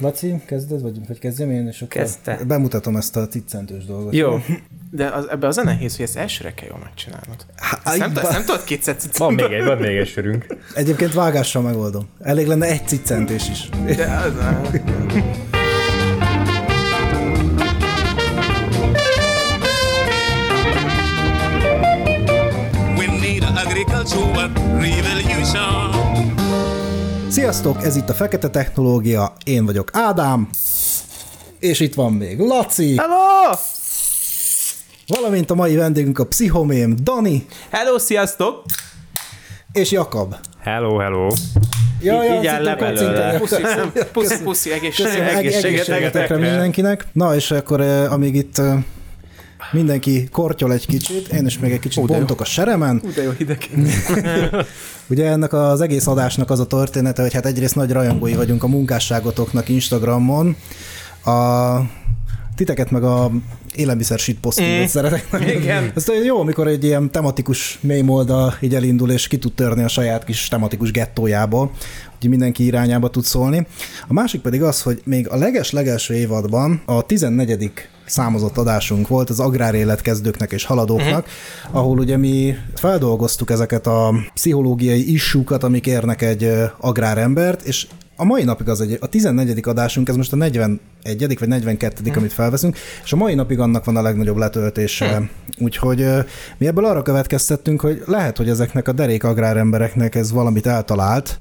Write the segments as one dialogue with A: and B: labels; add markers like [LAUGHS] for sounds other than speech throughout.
A: Laci, kezded, vagy, vagy kezdjem én, és akkor
B: Kezdte.
A: bemutatom ezt a ciccentős dolgot.
B: Jó. De az, ebbe az a nehéz, hogy ezt elsőre kell jól megcsinálnod. Ezt nem, ezt nem tudod kétszer
C: Van még egy, van még egy sörünk.
A: Egyébként vágással megoldom. Elég lenne egy ciccentés is.
B: De az,
A: Sziasztok, ez itt a Fekete Technológia, én vagyok Ádám, és itt van még Laci,
B: Hello!
A: valamint a mai vendégünk a pszichomém Dani
B: Hello, sziasztok!
A: és Jakab.
C: Hello, hello.
A: Ja,
C: Így- így áll le belőle. [LAUGHS]
B: Puszi, puszi, puszi, egészség, egészséget
A: egészségetekre
B: nektek.
A: mindenkinek. Na, és akkor eh, amíg itt eh, mindenki kortyol egy kicsit, én is még egy kicsit
B: Ú, de jó.
A: bontok a seremen.
B: Ú, de jó hideg. [LAUGHS]
A: Ugye ennek az egész adásnak az a története, hogy hát egyrészt nagy rajongói vagyunk a munkásságotoknak Instagramon, a titeket meg a élelmiszer shitpostingot mm. szeretek. nagyon.
B: Igen.
A: Ez jó, amikor egy ilyen tematikus meme oldal így elindul, és ki tud törni a saját kis tematikus gettójából, hogy mindenki irányába tud szólni. A másik pedig az, hogy még a leges-legelső évadban a 14 számozott adásunk volt az agráréletkezdőknek és haladóknak, uh-huh. ahol ugye mi feldolgoztuk ezeket a pszichológiai issúkat, amik érnek egy agrárembert, és a mai napig az egy, a 14. adásunk, ez most a 41. vagy 42. Hmm. amit felveszünk, és a mai napig annak van a legnagyobb letöltése. Hmm. Úgyhogy mi ebből arra következtettünk, hogy lehet, hogy ezeknek a derék agrárembereknek ez valamit eltalált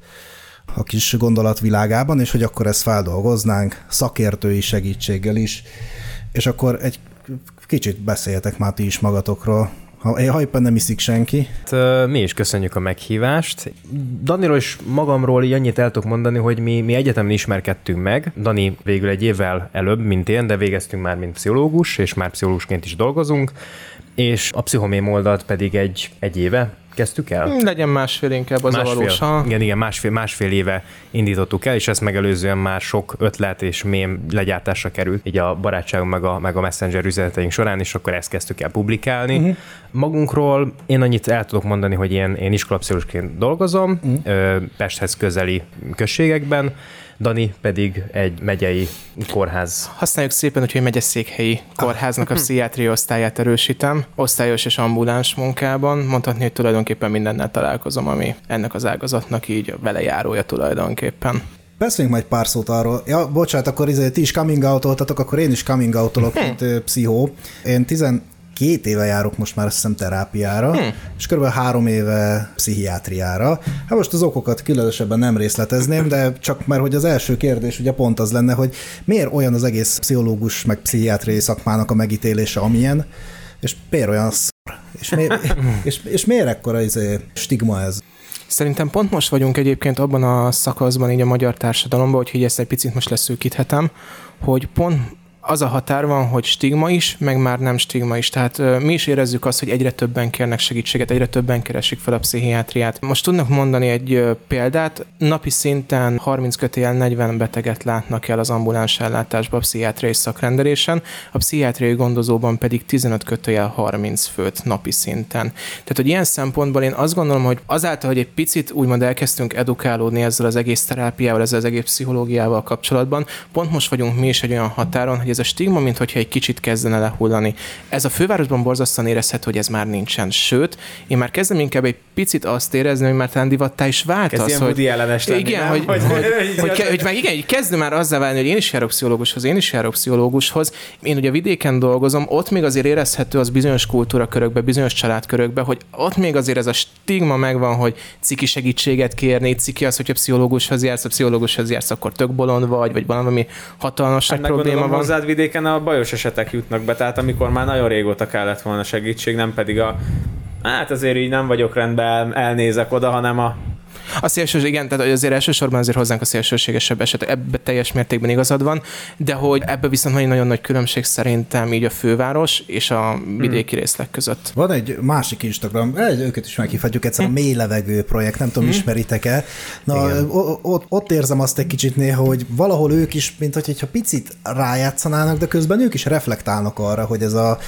A: a kis gondolatvilágában, és hogy akkor ezt feldolgoznánk szakértői segítséggel is. És akkor egy kicsit beszéljetek már ti is magatokról. Ha, ha éppen nem iszik senki.
C: Hát, Mi is köszönjük a meghívást. Daniról és magamról így annyit el tudok mondani, hogy mi, mi egyetemen ismerkedtünk meg. Dani végül egy évvel előbb, mint én, de végeztünk már, mint pszichológus, és már pszichológusként is dolgozunk, és a pszichomém oldalt pedig egy, egy éve kezdtük el.
B: Legyen másfél inkább az a valós. ha?
C: igen, igen, másfél, másfél éve indítottuk el, és ezt megelőzően már sok ötlet és mém legyártásra került, így a barátságunk meg a, meg a messenger üzeneteink során, és akkor ezt kezdtük el publikálni. Uh-huh. Magunkról én annyit el tudok mondani, hogy én, én iskolapszichológusként dolgozom, uh-huh. Pesthez közeli községekben, Dani pedig egy megyei kórház
B: Használjuk szépen, hogy egy megyeszékhelyi kórháznak a pszichiátria osztályát erősítem, osztályos és ambuláns munkában. Mondhatni, hogy tulajdonképpen mindennel találkozom, ami ennek az ágazatnak így a velejárója tulajdonképpen.
A: Beszéljünk majd pár szót arról. Ja, bocsánat, akkor izé, ti is coming out akkor én is coming out mint ö, pszichó. Én 12 éve járok most már azt hiszem terápiára, hmm. és kb. három éve pszichiátriára. Hát most az okokat különösebben nem részletezném, de csak már, hogy az első kérdés ugye pont az lenne, hogy miért olyan az egész pszichológus meg pszichiátriai szakmának a megítélése, amilyen, és miért olyan szar? És miért, [LAUGHS] és, és miért ekkora izé, stigma ez?
B: Szerintem pont most vagyunk egyébként abban a szakaszban így a magyar társadalomban, hogy ezt egy picit most leszűkíthetem, hogy pont az a határ van, hogy stigma is, meg már nem stigma is. Tehát ö, mi is érezzük azt, hogy egyre többen kérnek segítséget, egyre többen keresik fel a pszichiátriát. Most tudnak mondani egy ö, példát, napi szinten 30 kötél 40 beteget látnak el az ambuláns ellátásba a pszichiátriai szakrendelésen, a pszichiátriai gondozóban pedig 15 kötőjel 30 főt napi szinten. Tehát, hogy ilyen szempontból én azt gondolom, hogy azáltal, hogy egy picit úgymond elkezdtünk edukálódni ezzel az egész terápiával, ezzel az egész pszichológiával kapcsolatban, pont most vagyunk mi is egy olyan határon, hogy ez a stigma, mint hogyha egy kicsit kezdene lehullani. Ez a fővárosban borzasztóan érezhető, hogy ez már nincsen. Sőt, én már kezdem inkább egy picit azt érezni, hogy már talán divattá is vált
C: Ez ilyen
B: hogy...
C: Ellenes lenni,
B: igen,
C: nem?
B: hogy, hogy, [LAUGHS]
C: Hogy-
B: hogy, hogy, hogy, már igen, így kezdem már azzá válni, hogy én is járok pszichológushoz, én is járok pszichológushoz. Én ugye vidéken dolgozom, ott még azért érezhető az bizonyos kultúrakörökbe, bizonyos családkörökbe, hogy ott még azért ez a stigma megvan, hogy ciki segítséget kérni, ciki az, hogyha pszichológushoz jársz, a pszichológushoz jársz, akkor tök bolond vagy, vagy valami hatalmas
D: Hát
B: nagy probléma van.
D: hozzád vidéken a bajos esetek jutnak be, tehát amikor már nagyon régóta kellett volna segítség, nem pedig a hát azért így nem vagyok rendben, elnézek oda, hanem a
B: A szélsőség, igen, tehát hogy azért elsősorban azért hozzánk a szélsőségesebb eset, ebbe teljes mértékben igazad van, de hogy ebbe viszont egy nagyon nagy különbség szerintem így a főváros és a vidéki
D: Hmm.
B: részleg között.
A: Van egy másik Instagram, egy, őket is meghívhatjuk egyszer, a mély levegő projekt, nem tudom, ismeritek-e. Na, ott, ott érzem azt egy kicsit néha, hogy valahol ők is, mint hogyha picit rájátszanának, de közben ők is reflektálnak arra, hogy ez a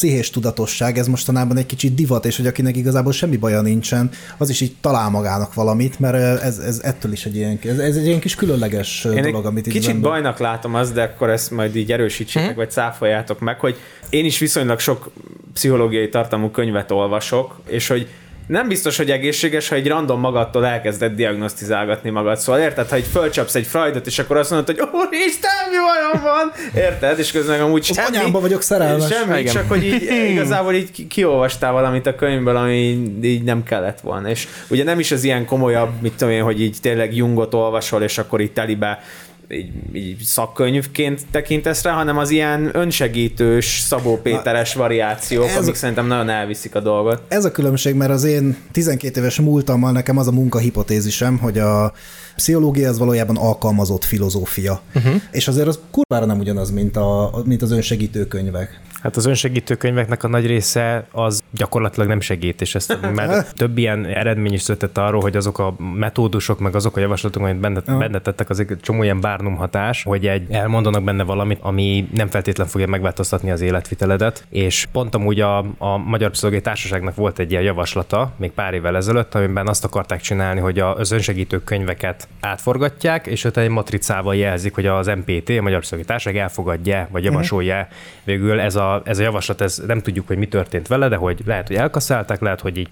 A: pszichés tudatosság, ez mostanában egy kicsit divat, és hogy akinek igazából semmi baja nincsen, az is így talál magának valamit, mert ez, ez ettől is egy ilyen, ez, ez egy ilyen kis különleges
D: Én
A: dolog, amit itt
D: kicsit
A: ember-
D: bajnak látom azt, de akkor ezt majd így erősítsétek, vagy cáfoljátok meg, hogy én is viszonylag sok pszichológiai tartalmú könyvet olvasok, és hogy nem biztos, hogy egészséges, ha egy random magadtól elkezded diagnosztizálgatni magad. Szóval érted, ha egy fölcsapsz egy Freudot, és akkor azt mondod, hogy Úristen, mi bajom van? Érted? És közben amúgy
A: Az
D: semmi.
A: anyámba vagyok szerelmes.
D: Semmi,
B: Igen.
D: csak hogy így, [LAUGHS] igazából így ki- kiolvastál valamit a könyvből, ami így- így nem kellett volna. És ugye nem is az ilyen komolyabb, mit tudom én, hogy így tényleg Jungot olvasol, és akkor itt telibe így, így szakkönyvként tekintesz rá, hanem az ilyen önsegítős, Szabó Péteres variációk,
A: ez-
D: amik szerintem nagyon elviszik a dolgot.
A: Ez a különbség, mert az én 12 éves múltammal nekem az a munkahipotézisem, hogy a pszichológia az valójában alkalmazott filozófia. Uh-huh. És azért az kurvára nem ugyanaz, mint, a, mint az önsegítő könyvek.
C: Hát az önsegítő könyveknek a nagy része az gyakorlatilag nem segít, és ezt [LAUGHS] mert több ilyen eredmény is született arról, hogy azok a metódusok, meg azok a javaslatok, amit benne, benne tettek, azok egy csomó ilyen bárnum hatás, hogy egy elmondanak benne valamit, ami nem feltétlen fogja megváltoztatni az életviteledet, és pont amúgy a, a Magyar Pszichológiai Társaságnak volt egy ilyen javaslata, még pár évvel ezelőtt, amiben azt akarták csinálni, hogy az önsegítő könyveket átforgatják, és ott egy matricával jelzik, hogy az MPT, a Magyar Pszichológiai Társaság elfogadja, vagy javasolja végül ez a, ez a javaslat, ez nem tudjuk, hogy mi történt vele, de hogy lehet, hogy elkaszálták, lehet, hogy így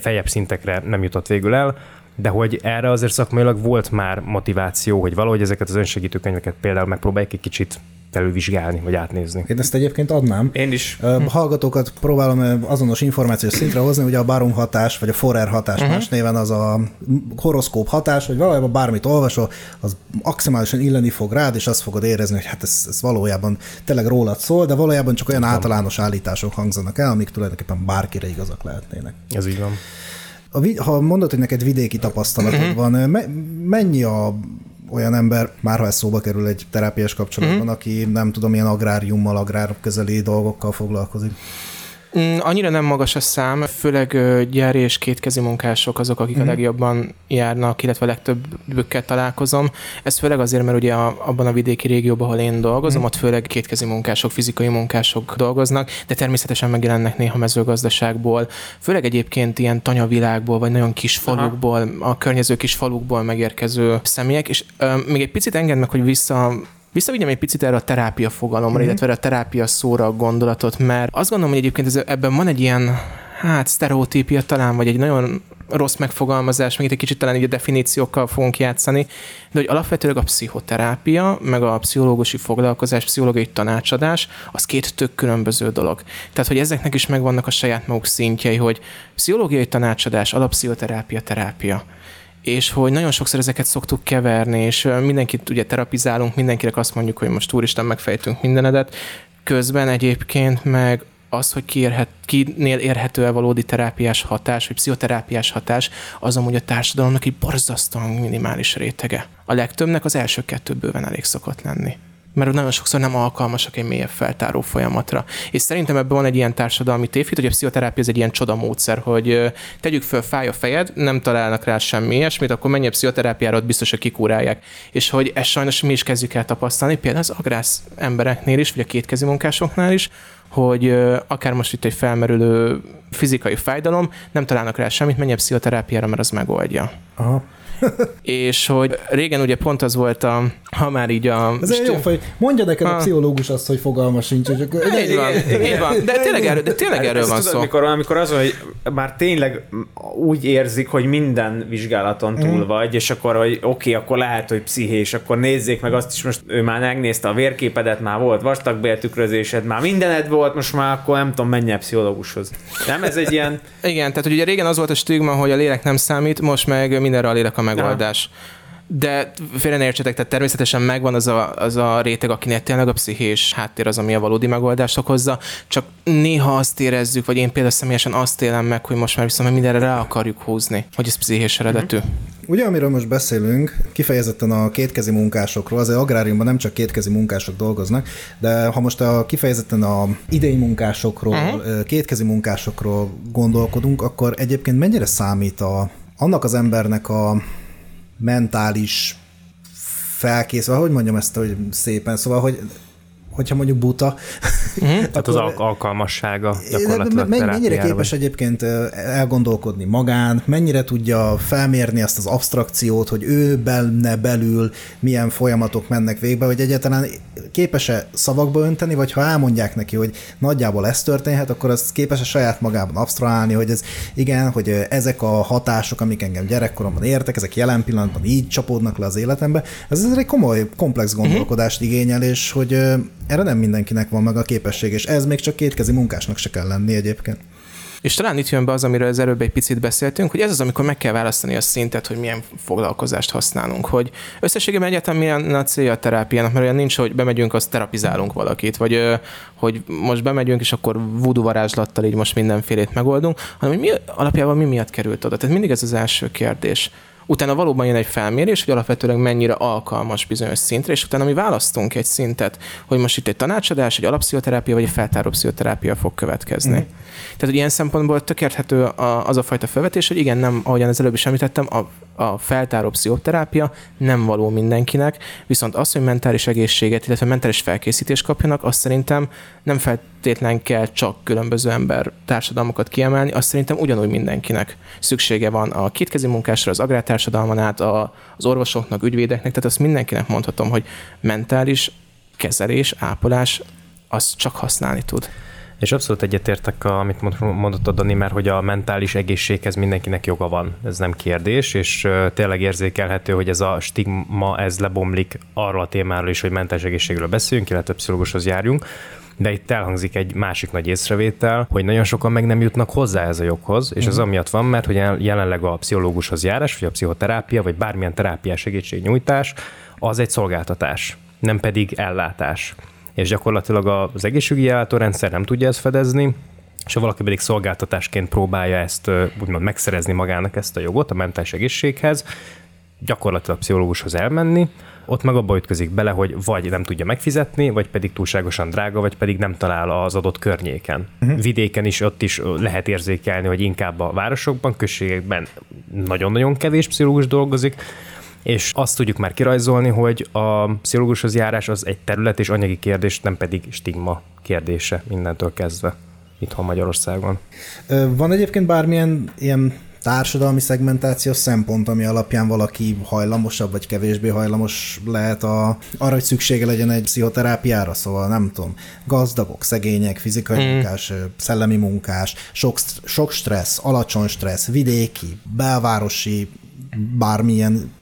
C: feljebb szintekre nem jutott végül el, de hogy erre azért szakmailag volt már motiváció, hogy valahogy ezeket az önsegítő könyveket például megpróbálják egy kicsit felülvizsgálni, vagy átnézni.
A: Én ezt egyébként adnám.
D: Én is.
A: Hallgatókat próbálom azonos információs szintre hozni, ugye a Barum hatás, vagy a Forer hatás uh-huh. más néven az a horoszkóp hatás, hogy valójában bármit olvasol, az maximálisan illeni fog rád, és azt fogod érezni, hogy hát ez, ez valójában tényleg rólad szól, de valójában csak olyan általános állítások hangzanak el, amik tulajdonképpen bárkire igazak lehetnének.
C: Ez így van.
A: A, ha mondod, hogy neked vidéki tapasztalatod uh-huh. van, me, mennyi a olyan ember, már ha ez szóba kerül egy terápiás kapcsolatban, uh-huh. aki nem tudom, ilyen agráriummal, agrár közeli dolgokkal foglalkozik.
B: Mm, Annyira nem magas a szám, főleg gyári és kétkezi munkások azok, akik a legjobban járnak, illetve legtöbbükkel találkozom. Ez főleg azért, mert ugye a, abban a vidéki régióban, ahol én dolgozom, ott főleg kétkezi munkások, fizikai munkások dolgoznak, de természetesen megjelennek néha mezőgazdaságból, főleg egyébként ilyen tanyavilágból, vagy nagyon kis falukból, a környező kis falukból megérkező személyek, és ö, még egy picit engedd meg, hogy vissza Visszavigyem egy picit erre a terápia fogalomra, mm-hmm. illetve erre a terápia szóra a gondolatot, mert azt gondolom, hogy egyébként ez, ebben van egy ilyen, hát sztereotípia talán, vagy egy nagyon rossz megfogalmazás, még itt egy kicsit talán így a definíciókkal fogunk játszani, de hogy alapvetőleg a pszichoterápia, meg a pszichológusi foglalkozás, pszichológiai tanácsadás, az két tök különböző dolog. Tehát, hogy ezeknek is megvannak a saját maguk szintjei, hogy pszichológiai tanácsadás, alapszichoterápia, terápia és hogy nagyon sokszor ezeket szoktuk keverni, és mindenkit ugye terapizálunk, mindenkinek azt mondjuk, hogy most úristen megfejtünk mindenedet, közben egyébként meg az, hogy ki érhet, kinél érhető el valódi terápiás hatás, vagy pszichoterápiás hatás, az amúgy a társadalomnak egy borzasztóan minimális rétege. A legtöbbnek az első kettő bőven elég szokott lenni mert nagyon sokszor nem alkalmasak egy mélyebb feltáró folyamatra. És szerintem ebben van egy ilyen társadalmi tévhit, hogy a pszichoterápia ez egy ilyen csodamódszer, hogy ö, tegyük föl, fáj a fejed, nem találnak rá semmi ilyesmit, akkor menj a pszichoterápiára, ott biztos, hogy kikúrálják. És hogy ezt sajnos mi is kezdjük el tapasztalni, például az agrász embereknél is, vagy a kétkezi munkásoknál is, hogy akár most itt egy felmerülő fizikai fájdalom, nem találnak rá semmit, menj a pszichoterápiára, mert az megoldja.
A: Aha. [LAUGHS]
B: És hogy régen ugye pont az volt a, ha már így a...
A: Ez egy jó fej. Mondja neked a
B: Ah.
A: pszichológus azt, hogy fogalma sincs. Hogy akkor...
B: Így van, így van. De tényleg erről, de tényleg erről van
D: tudod,
B: szó.
D: Mikor, amikor az, hogy már tényleg úgy érzik, hogy minden vizsgálaton túl
A: Mhm.
D: vagy, és akkor, hogy oké, okay, akkor lehet, hogy pszichés, akkor nézzék meg azt is, most ő már megnézte a vérképedet, már volt vastagbéltükrözésed, már mindened volt, most már akkor nem tudom, menj el pszichológushoz. Nem, ez egy ilyen,
B: Igen, tehát hogy ugye régen az volt a stigma, hogy a lélek nem számít, most meg mindenre a lélek a megoldás. De félre ne értsetek, tehát természetesen megvan az a, az a réteg, akinek tényleg a pszichés háttér az, ami a valódi megoldást okozza, csak néha azt érezzük, vagy én például személyesen azt élem meg, hogy most már viszont mindenre rá akarjuk húzni, hogy ez pszichés eredetű.
A: Ugye, amiről most beszélünk, kifejezetten a kétkezi munkásokról, azért agráriumban nem csak kétkezi munkások dolgoznak, de ha most a kifejezetten a idei munkásokról, uh-huh. kétkezi munkásokról gondolkodunk, akkor egyébként mennyire számít a, annak az embernek a mentális felkészülve, hogy mondjam ezt hogy szépen, szóval, hogy hogyha mondjuk buta, [LAUGHS]
C: Tehát az al- alkalmassága gyakorlatilag
A: Men- mennyire képes
C: vagy-
A: egyébként elgondolkodni magán, mennyire tudja felmérni azt az abstrakciót, hogy ő benne belül milyen folyamatok mennek végbe, hogy egyáltalán képes-e szavakba önteni, vagy ha elmondják neki, hogy nagyjából ez történhet, akkor az képes-e saját magában absztrahálni, hogy ez igen, hogy ezek a hatások, amik engem gyerekkoromban értek, ezek jelen pillanatban így csapódnak le az életembe. Ez, ez egy komoly, komplex gondolkodást igényel, és hogy erre nem mindenkinek van meg a képesség, és ez még csak kétkezi munkásnak se kell lenni egyébként.
B: És talán itt jön be az, amiről az előbb egy picit beszéltünk, hogy ez az, amikor meg kell választani a szintet, hogy milyen foglalkozást használunk, hogy összességében egyáltalán milyen a célja a terápiának, mert olyan nincs, hogy bemegyünk, azt terapizálunk valakit, vagy hogy most bemegyünk, és akkor voodoo varázslattal így most mindenfélét megoldunk, hanem hogy mi alapjában mi miatt került oda. Tehát mindig ez az első kérdés. Utána valóban jön egy felmérés, hogy alapvetőleg mennyire alkalmas bizonyos szintre, és utána mi választunk egy szintet, hogy most itt egy tanácsadás, egy alapszichoterápia vagy egy feltáró pszichoterápia fog következni. Mm. Tehát, hogy ilyen szempontból tökérthető az a fajta felvetés, hogy igen, nem, ahogyan az előbb is említettem, a, a feltáró pszichoterápia nem való mindenkinek, viszont az, hogy mentális egészséget, illetve mentális felkészítést kapjanak, azt szerintem nem feltétlen kell csak különböző ember társadalmakat kiemelni, azt szerintem ugyanúgy mindenkinek szüksége van a kétkezi munkásra, az agrártársadalman át, a, az orvosoknak, ügyvédeknek, tehát azt mindenkinek mondhatom, hogy mentális kezelés, ápolás, az csak használni tud.
C: És abszolút egyetértek, amit mond- mondott a Dani, mert hogy a mentális egészséghez mindenkinek joga van, ez nem kérdés, és tényleg érzékelhető, hogy ez a stigma, ez lebomlik arról a témáról is, hogy mentális egészségről beszéljünk, illetve pszichológushoz járjunk, de itt elhangzik egy másik nagy észrevétel, hogy nagyon sokan meg nem jutnak hozzá ez a joghoz, és ez amiatt van, mert hogy jelen- jelenleg a pszichológushoz járás, vagy a pszichoterápia, vagy bármilyen terápiás segítségnyújtás, az egy szolgáltatás, nem pedig ellátás. És gyakorlatilag az egészségügyi ellátórendszer nem tudja ezt fedezni, és ha valaki pedig szolgáltatásként próbálja ezt úgymond megszerezni magának ezt a jogot a mentális egészséghez, gyakorlatilag pszichológushoz elmenni, ott meg abba ütközik bele, hogy vagy nem tudja megfizetni, vagy pedig túlságosan drága, vagy pedig nem talál az adott környéken. Uh-huh. Vidéken is ott is lehet érzékelni, hogy inkább a városokban, községekben nagyon-nagyon kevés pszichológus dolgozik, és azt tudjuk már kirajzolni, hogy a pszichológushoz járás az egy terület és anyagi kérdés, nem pedig stigma kérdése mindentől kezdve itthon Magyarországon.
A: Van egyébként bármilyen ilyen társadalmi szegmentációs szempont, ami alapján valaki hajlamosabb vagy kevésbé hajlamos lehet a, arra, hogy szüksége legyen egy pszichoterápiára, szóval nem tudom, gazdagok, szegények, fizikai mm. munkás, szellemi munkás, sok, sok stressz, alacsony stressz, vidéki, belvárosi, bármilyen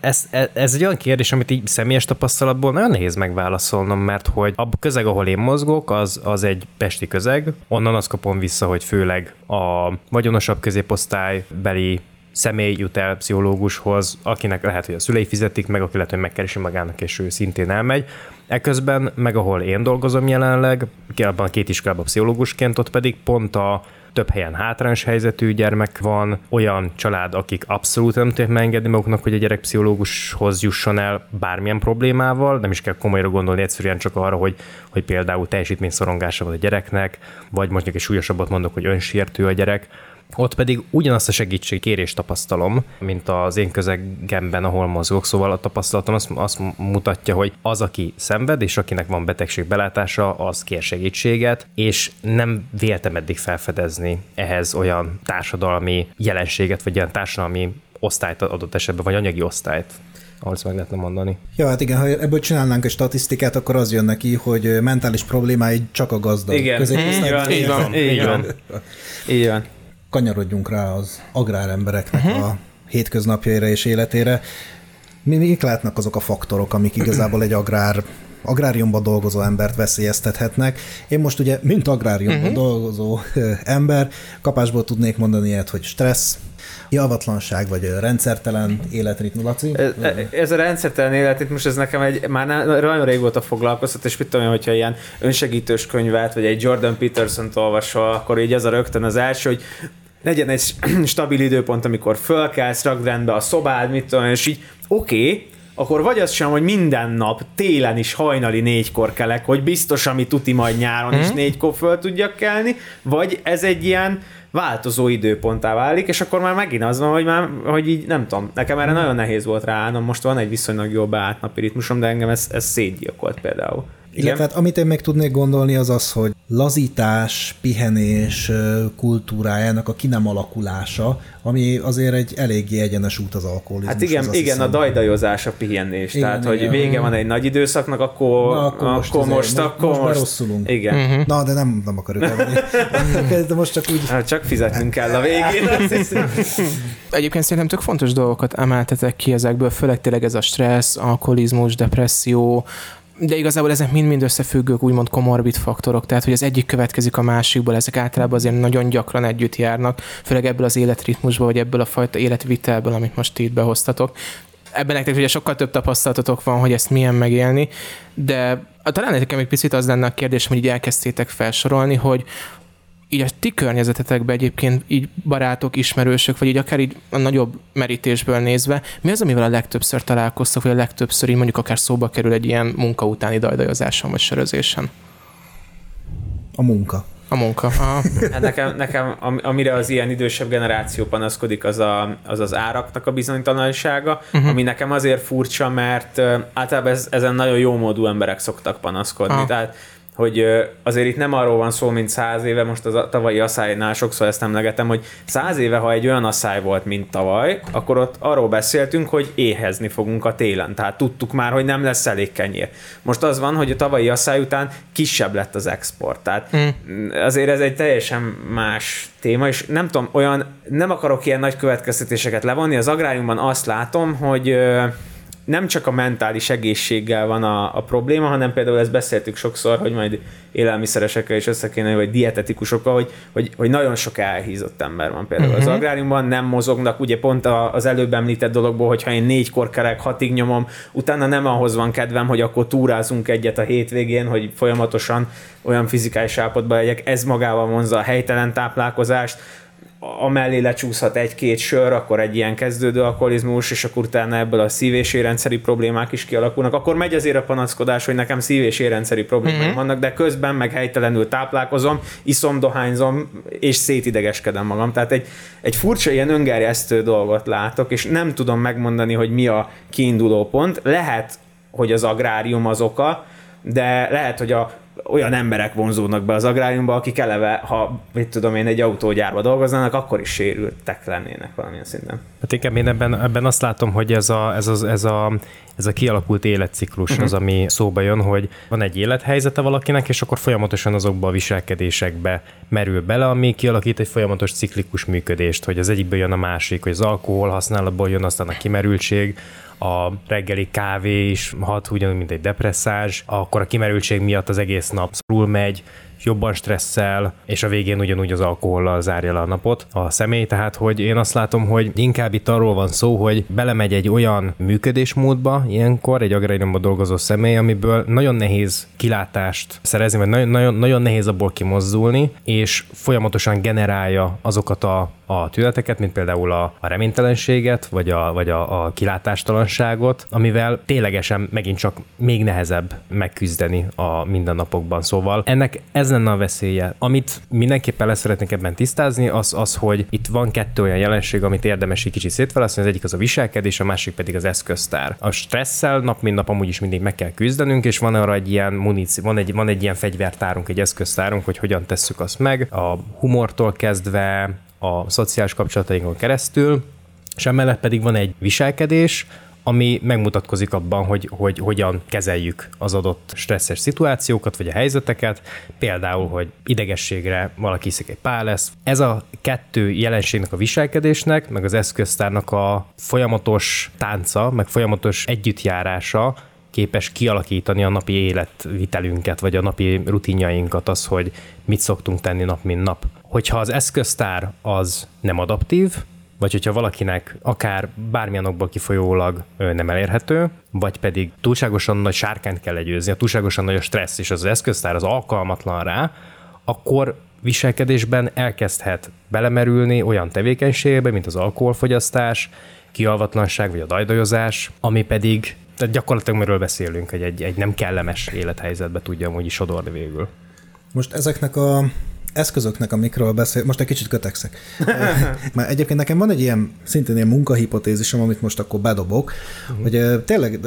C: Ez, ez, ez egy olyan kérdés, amit így személyes tapasztalatból nagyon nehéz megválaszolnom, mert hogy a közeg, ahol én mozgok, az, az egy pesti közeg, onnan azt kapom vissza, hogy főleg a vagyonosabb középosztálybeli személy jut el pszichológushoz, akinek lehet, hogy a szülei fizetik meg, aki lehet, hogy megkeresi magának, és ő szintén elmegy. Eközben, meg ahol én dolgozom jelenleg, abban a két iskolában pszichológusként, ott pedig pont a több helyen hátrányos helyzetű gyermek van, olyan család, akik abszolút nem tudják megengedni maguknak, hogy a gyerek pszichológushoz jusson el bármilyen problémával, nem is kell komolyra gondolni, egyszerűen csak arra, hogy, hogy például teljesítményszorongása van a gyereknek, vagy mondjuk egy súlyosabbat mondok, hogy önsértő a gyerek, ott pedig ugyanazt a segítségkérést tapasztalom, mint az én közegemben, ahol mozgok, szóval a tapasztalatom azt, azt mutatja, hogy az, aki szenved, és akinek van betegség belátása, az kér segítséget, és nem véltem eddig felfedezni ehhez olyan társadalmi jelenséget, vagy olyan társadalmi osztályt adott esetben, vagy anyagi osztályt, ahol ezt meg lehetne mondani.
A: Ja, hát igen, ha ebből csinálnánk egy statisztikát, akkor az jön neki, hogy mentális problémái csak a gazdag.
D: Igen, így van, így van, [LAUGHS] így van.
A: Kanyarodjunk rá az agrárembereknek uh-huh. a hétköznapjaira és életére. Mi, mik lehetnek azok a faktorok, amik igazából egy agrár agráriumban dolgozó embert veszélyeztethetnek. Én most ugye, mint agráriumban uh-huh. dolgozó ember, kapásból tudnék mondani ilyet, hogy stressz, javatlanság, vagy rendszertelen életritmus. Laci?
D: Ez, ez a rendszertelen élet, most ez nekem egy, már ná- nagyon régóta foglalkoztat, és mit tudom én, hogyha ilyen önsegítős könyvet, vagy egy Jordan Peterson-t olvasol, akkor így ez a rögtön az első, hogy legyen egy [CLEARS THROAT] stabil időpont, amikor fölkelsz, rakd rendbe a szobád, mit tudom én, és így oké, okay, akkor vagy az sem, hogy minden nap, télen is hajnali négykor kelek, hogy biztos, ami tuti majd nyáron is négykor föl tudjak kelni, vagy ez egy ilyen változó időponttá válik, és akkor már megint az van, hogy már, hogy így nem tudom, nekem erre nagyon nehéz volt ráállnom, most van egy viszonylag jó beállt napi ritmusom, de engem ez, ez szétgyilkolt például.
A: Illetve hát, amit én még tudnék gondolni, az az, hogy lazítás, pihenés kultúrájának a ki nem alakulása, ami azért egy eléggé egyenes út az alkoholizmus.
D: Hát igen, igen a dajdajozás a pihenés.
A: Igen,
D: Tehát, hogy
A: igen.
D: vége van egy nagy időszaknak, akkor,
A: Na, akkor most,
D: akkor most,
A: izé,
D: akkor
A: most
D: most.
A: berosszulunk.
D: Igen. Mm-hmm.
A: Na, de nem, nem akarok [LAUGHS] elmenni. De most csak úgy...
D: Hát csak fizetnünk kell a végén. hiszem.
B: Egyébként szerintem tök fontos dolgokat emeltetek ki ezekből, főleg tényleg ez a stressz, alkoholizmus, depresszió, de igazából ezek mind-mind összefüggők, úgymond komorbid faktorok, tehát hogy az egyik következik a másikból, ezek általában azért nagyon gyakran együtt járnak, főleg ebből az életritmusból, vagy ebből a fajta életvitelből, amit most itt behoztatok. Ebben nektek ugye sokkal több tapasztalatotok van, hogy ezt milyen megélni, de talán nekem egy picit az lenne a kérdés, hogy így elkezdtétek felsorolni, hogy így a ti környezetetekben egyébként így barátok, ismerősök, vagy így akár így a nagyobb merítésből nézve, mi az, amivel a legtöbbször találkoztak, vagy a legtöbbször így mondjuk akár szóba kerül egy ilyen munka utáni dajdajozáson, vagy sörözésen?
A: A munka.
B: A munka. Aha. [LAUGHS]
D: Hát nekem, nekem am- amire az ilyen idősebb generáció panaszkodik, az a, az, az áraknak a bizonytalansága, uh-huh. ami nekem azért furcsa, mert általában ez, ezen nagyon jó módú emberek szoktak panaszkodni.
B: Ah.
D: Tehát hogy azért itt nem arról van szó, mint száz éve, most az a tavalyi asszálynál sokszor ezt emlegetem, hogy száz éve, ha egy olyan asszály volt, mint tavaly, akkor ott arról beszéltünk, hogy éhezni fogunk a télen. Tehát tudtuk már, hogy nem lesz elég kenyér. Most az van, hogy a tavalyi asszály után kisebb lett az export. Tehát mm. azért ez egy teljesen más téma, és nem tudom, olyan, nem akarok ilyen nagy következtetéseket levonni, az agráriumban azt látom, hogy nem csak a mentális egészséggel van a, a probléma, hanem például ezt beszéltük sokszor, hogy majd élelmiszeresekkel is össze kéne, vagy dietetikusokkal, hogy, hogy, hogy nagyon sok elhízott ember van például uh-huh. az agráriumban, nem mozognak, ugye pont az előbb említett dologból, hogyha én négykor kerek, hatig nyomom, utána nem ahhoz van kedvem, hogy akkor túrázunk egyet a hétvégén, hogy folyamatosan olyan fizikális állapotban legyek, ez magával vonza a helytelen táplálkozást, amellé lecsúszhat egy-két sör, akkor egy ilyen kezdődő alkoholizmus, és akkor utána ebből a szív- és érrendszeri problémák is kialakulnak. Akkor megy azért a panaszkodás, hogy nekem szív- és érrendszeri problémáim mm-hmm. vannak, de közben meg helytelenül táplálkozom, iszom, dohányzom, és szétidegeskedem magam. Tehát egy, egy furcsa ilyen öngerjesztő dolgot látok, és nem tudom megmondani, hogy mi a kiinduló pont. Lehet, hogy az agrárium az oka, de lehet, hogy a olyan emberek vonzódnak be az agráriumba, akik eleve, ha mit tudom én, egy autógyárba dolgoznának, akkor is sérültek lennének valamilyen szinten.
C: Hát inkább én ebben, ebben azt látom, hogy ez a, ez a, ez a, ez a kialakult életciklus uh-huh. az, ami szóba jön, hogy van egy élethelyzete valakinek, és akkor folyamatosan azokba a viselkedésekbe merül bele, ami kialakít egy folyamatos ciklikus működést, hogy az egyikből jön a másik, hogy az alkohol használatból jön aztán a kimerültség, a reggeli kávé is hat ugyanúgy, mint egy depresszás, akkor a kimerültség miatt az egész nap szorul megy, jobban stresszel, és a végén ugyanúgy az alkohollal zárja le a napot a személy, tehát hogy én azt látom, hogy inkább itt arról van szó, hogy belemegy egy olyan működésmódba ilyenkor egy agráriumban dolgozó személy, amiből nagyon nehéz kilátást szerezni, vagy nagyon, nagyon, nagyon nehéz abból kimozdulni, és folyamatosan generálja azokat a a tüneteket, mint például a, a reménytelenséget, vagy, a, vagy a, a kilátástalanságot, amivel ténylegesen megint csak még nehezebb megküzdeni a mindennapokban. Szóval ennek ez lenne a veszélye. Amit mindenképpen lesz szeretnék ebben tisztázni, az, az, hogy itt van kettő olyan jelenség, amit érdemes egy kicsit szétválasztani, az egyik az a viselkedés, a másik pedig az eszköztár. A stresszel nap mint nap amúgy is mindig meg kell küzdenünk, és van arra egy ilyen muníció, van egy, van egy ilyen fegyvertárunk, egy eszköztárunk, hogy hogyan tesszük azt meg. A humortól kezdve a szociális kapcsolatainkon keresztül, és emellett pedig van egy viselkedés, ami megmutatkozik abban, hogy, hogy hogyan kezeljük az adott stresszes szituációkat, vagy a helyzeteket, például, hogy idegességre valaki iszik egy pár lesz. Ez a kettő jelenségnek a viselkedésnek, meg az eszköztárnak a folyamatos tánca, meg folyamatos együttjárása képes kialakítani a napi életvitelünket, vagy a napi rutinjainkat, az, hogy mit szoktunk tenni nap, mint nap. Hogyha az eszköztár az nem adaptív, vagy hogyha valakinek akár bármilyen okból kifolyólag nem elérhető, vagy pedig túlságosan nagy sárkányt kell legyőzni, a túlságosan nagy a stressz, és az eszköztár az alkalmatlan rá, akkor viselkedésben elkezdhet belemerülni olyan tevékenységbe, mint az alkoholfogyasztás, kialvatlanság vagy a dajdajozás, ami pedig tehát gyakorlatilag miről beszélünk, hogy egy, egy nem kellemes élethelyzetbe tudja amúgy is sodorni végül.
A: Most ezeknek a eszközöknek, amikről beszél, most egy kicsit kötekszek. [LAUGHS] Mert egyébként nekem van egy ilyen, szintén ilyen munkahipotézisem, amit most akkor bedobok, uh-huh. hogy tényleg,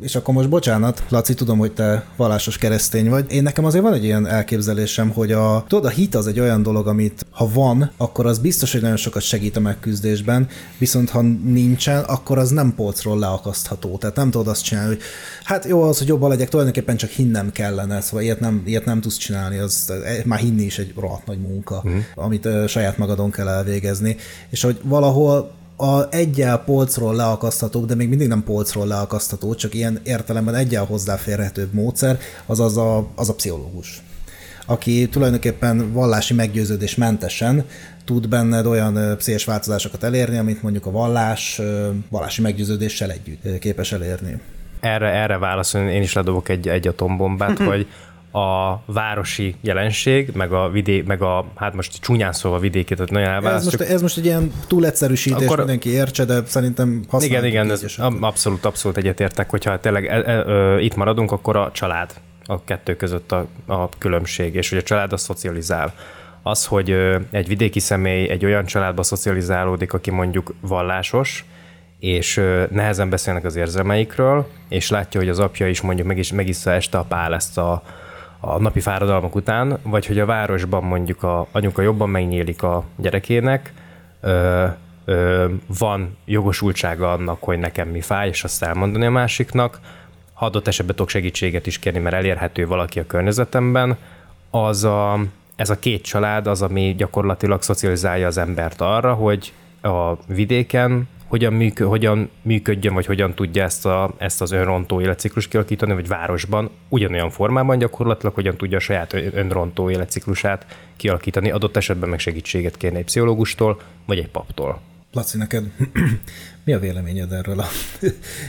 A: és akkor most bocsánat, Laci, tudom, hogy te vallásos keresztény vagy. Én nekem azért van egy ilyen elképzelésem, hogy a, tudod, a hit az egy olyan dolog, amit ha van, akkor az biztos, hogy nagyon sokat segít a megküzdésben, viszont ha nincsen, akkor az nem polcról leakasztható. Tehát nem tudod azt csinálni, hogy hát jó az, hogy jobban legyek, tulajdonképpen csak hinnem kellene, szóval ilyet nem, ilyet nem tudsz csinálni, az már hinni is egy rohadt nagy munka, uh-huh. amit uh, saját magadon kell elvégezni. És hogy valahol a egyel polcról leakaszthatók, de még mindig nem polcról leakasztható, csak ilyen értelemben egyel hozzáférhetőbb módszer, az az a, az a pszichológus aki tulajdonképpen vallási meggyőződés mentesen tud benned olyan pszichés változásokat elérni, amit mondjuk a vallás vallási meggyőződéssel együtt képes elérni.
C: Erre, erre válaszolni én is ledobok egy, egy atombombát, [LAUGHS] hogy a városi jelenség, meg a vidék, meg a, hát most csúnyán szólva vidéki, tehát nagyon
A: ez most, ez most egy ilyen túl egyszerűsítés, Akkor, mindenki értse, de szerintem.
C: Igen, igen, ez abszolút, abszolút egyetértek, hogyha tényleg e, e, e, itt maradunk, akkor a család a kettő között a, a különbség, és hogy a család az szocializál. Az, hogy egy vidéki személy egy olyan családba szocializálódik, aki mondjuk vallásos, és nehezen beszélnek az érzelmeikről, és látja, hogy az apja is mondjuk meg is, megissza este a pál ezt a, a napi fáradalmak után, vagy hogy a városban mondjuk a anyuka jobban megnyílik a gyerekének, ö, ö, van jogosultsága annak, hogy nekem mi fáj, és azt elmondani a másiknak, ha adott esetben tudok segítséget is kérni, mert elérhető valaki a környezetemben, az a, ez a két család az, ami gyakorlatilag szocializálja az embert arra, hogy a vidéken hogyan, működ, hogyan működjön, vagy hogyan tudja ezt, a, ezt az önrontó életciklus kialakítani, vagy városban ugyanolyan formában gyakorlatilag hogyan tudja a saját önrontó életciklusát kialakítani, adott esetben meg segítséget kérni egy pszichológustól, vagy egy paptól.
A: Laci, neked mi a véleményed erről a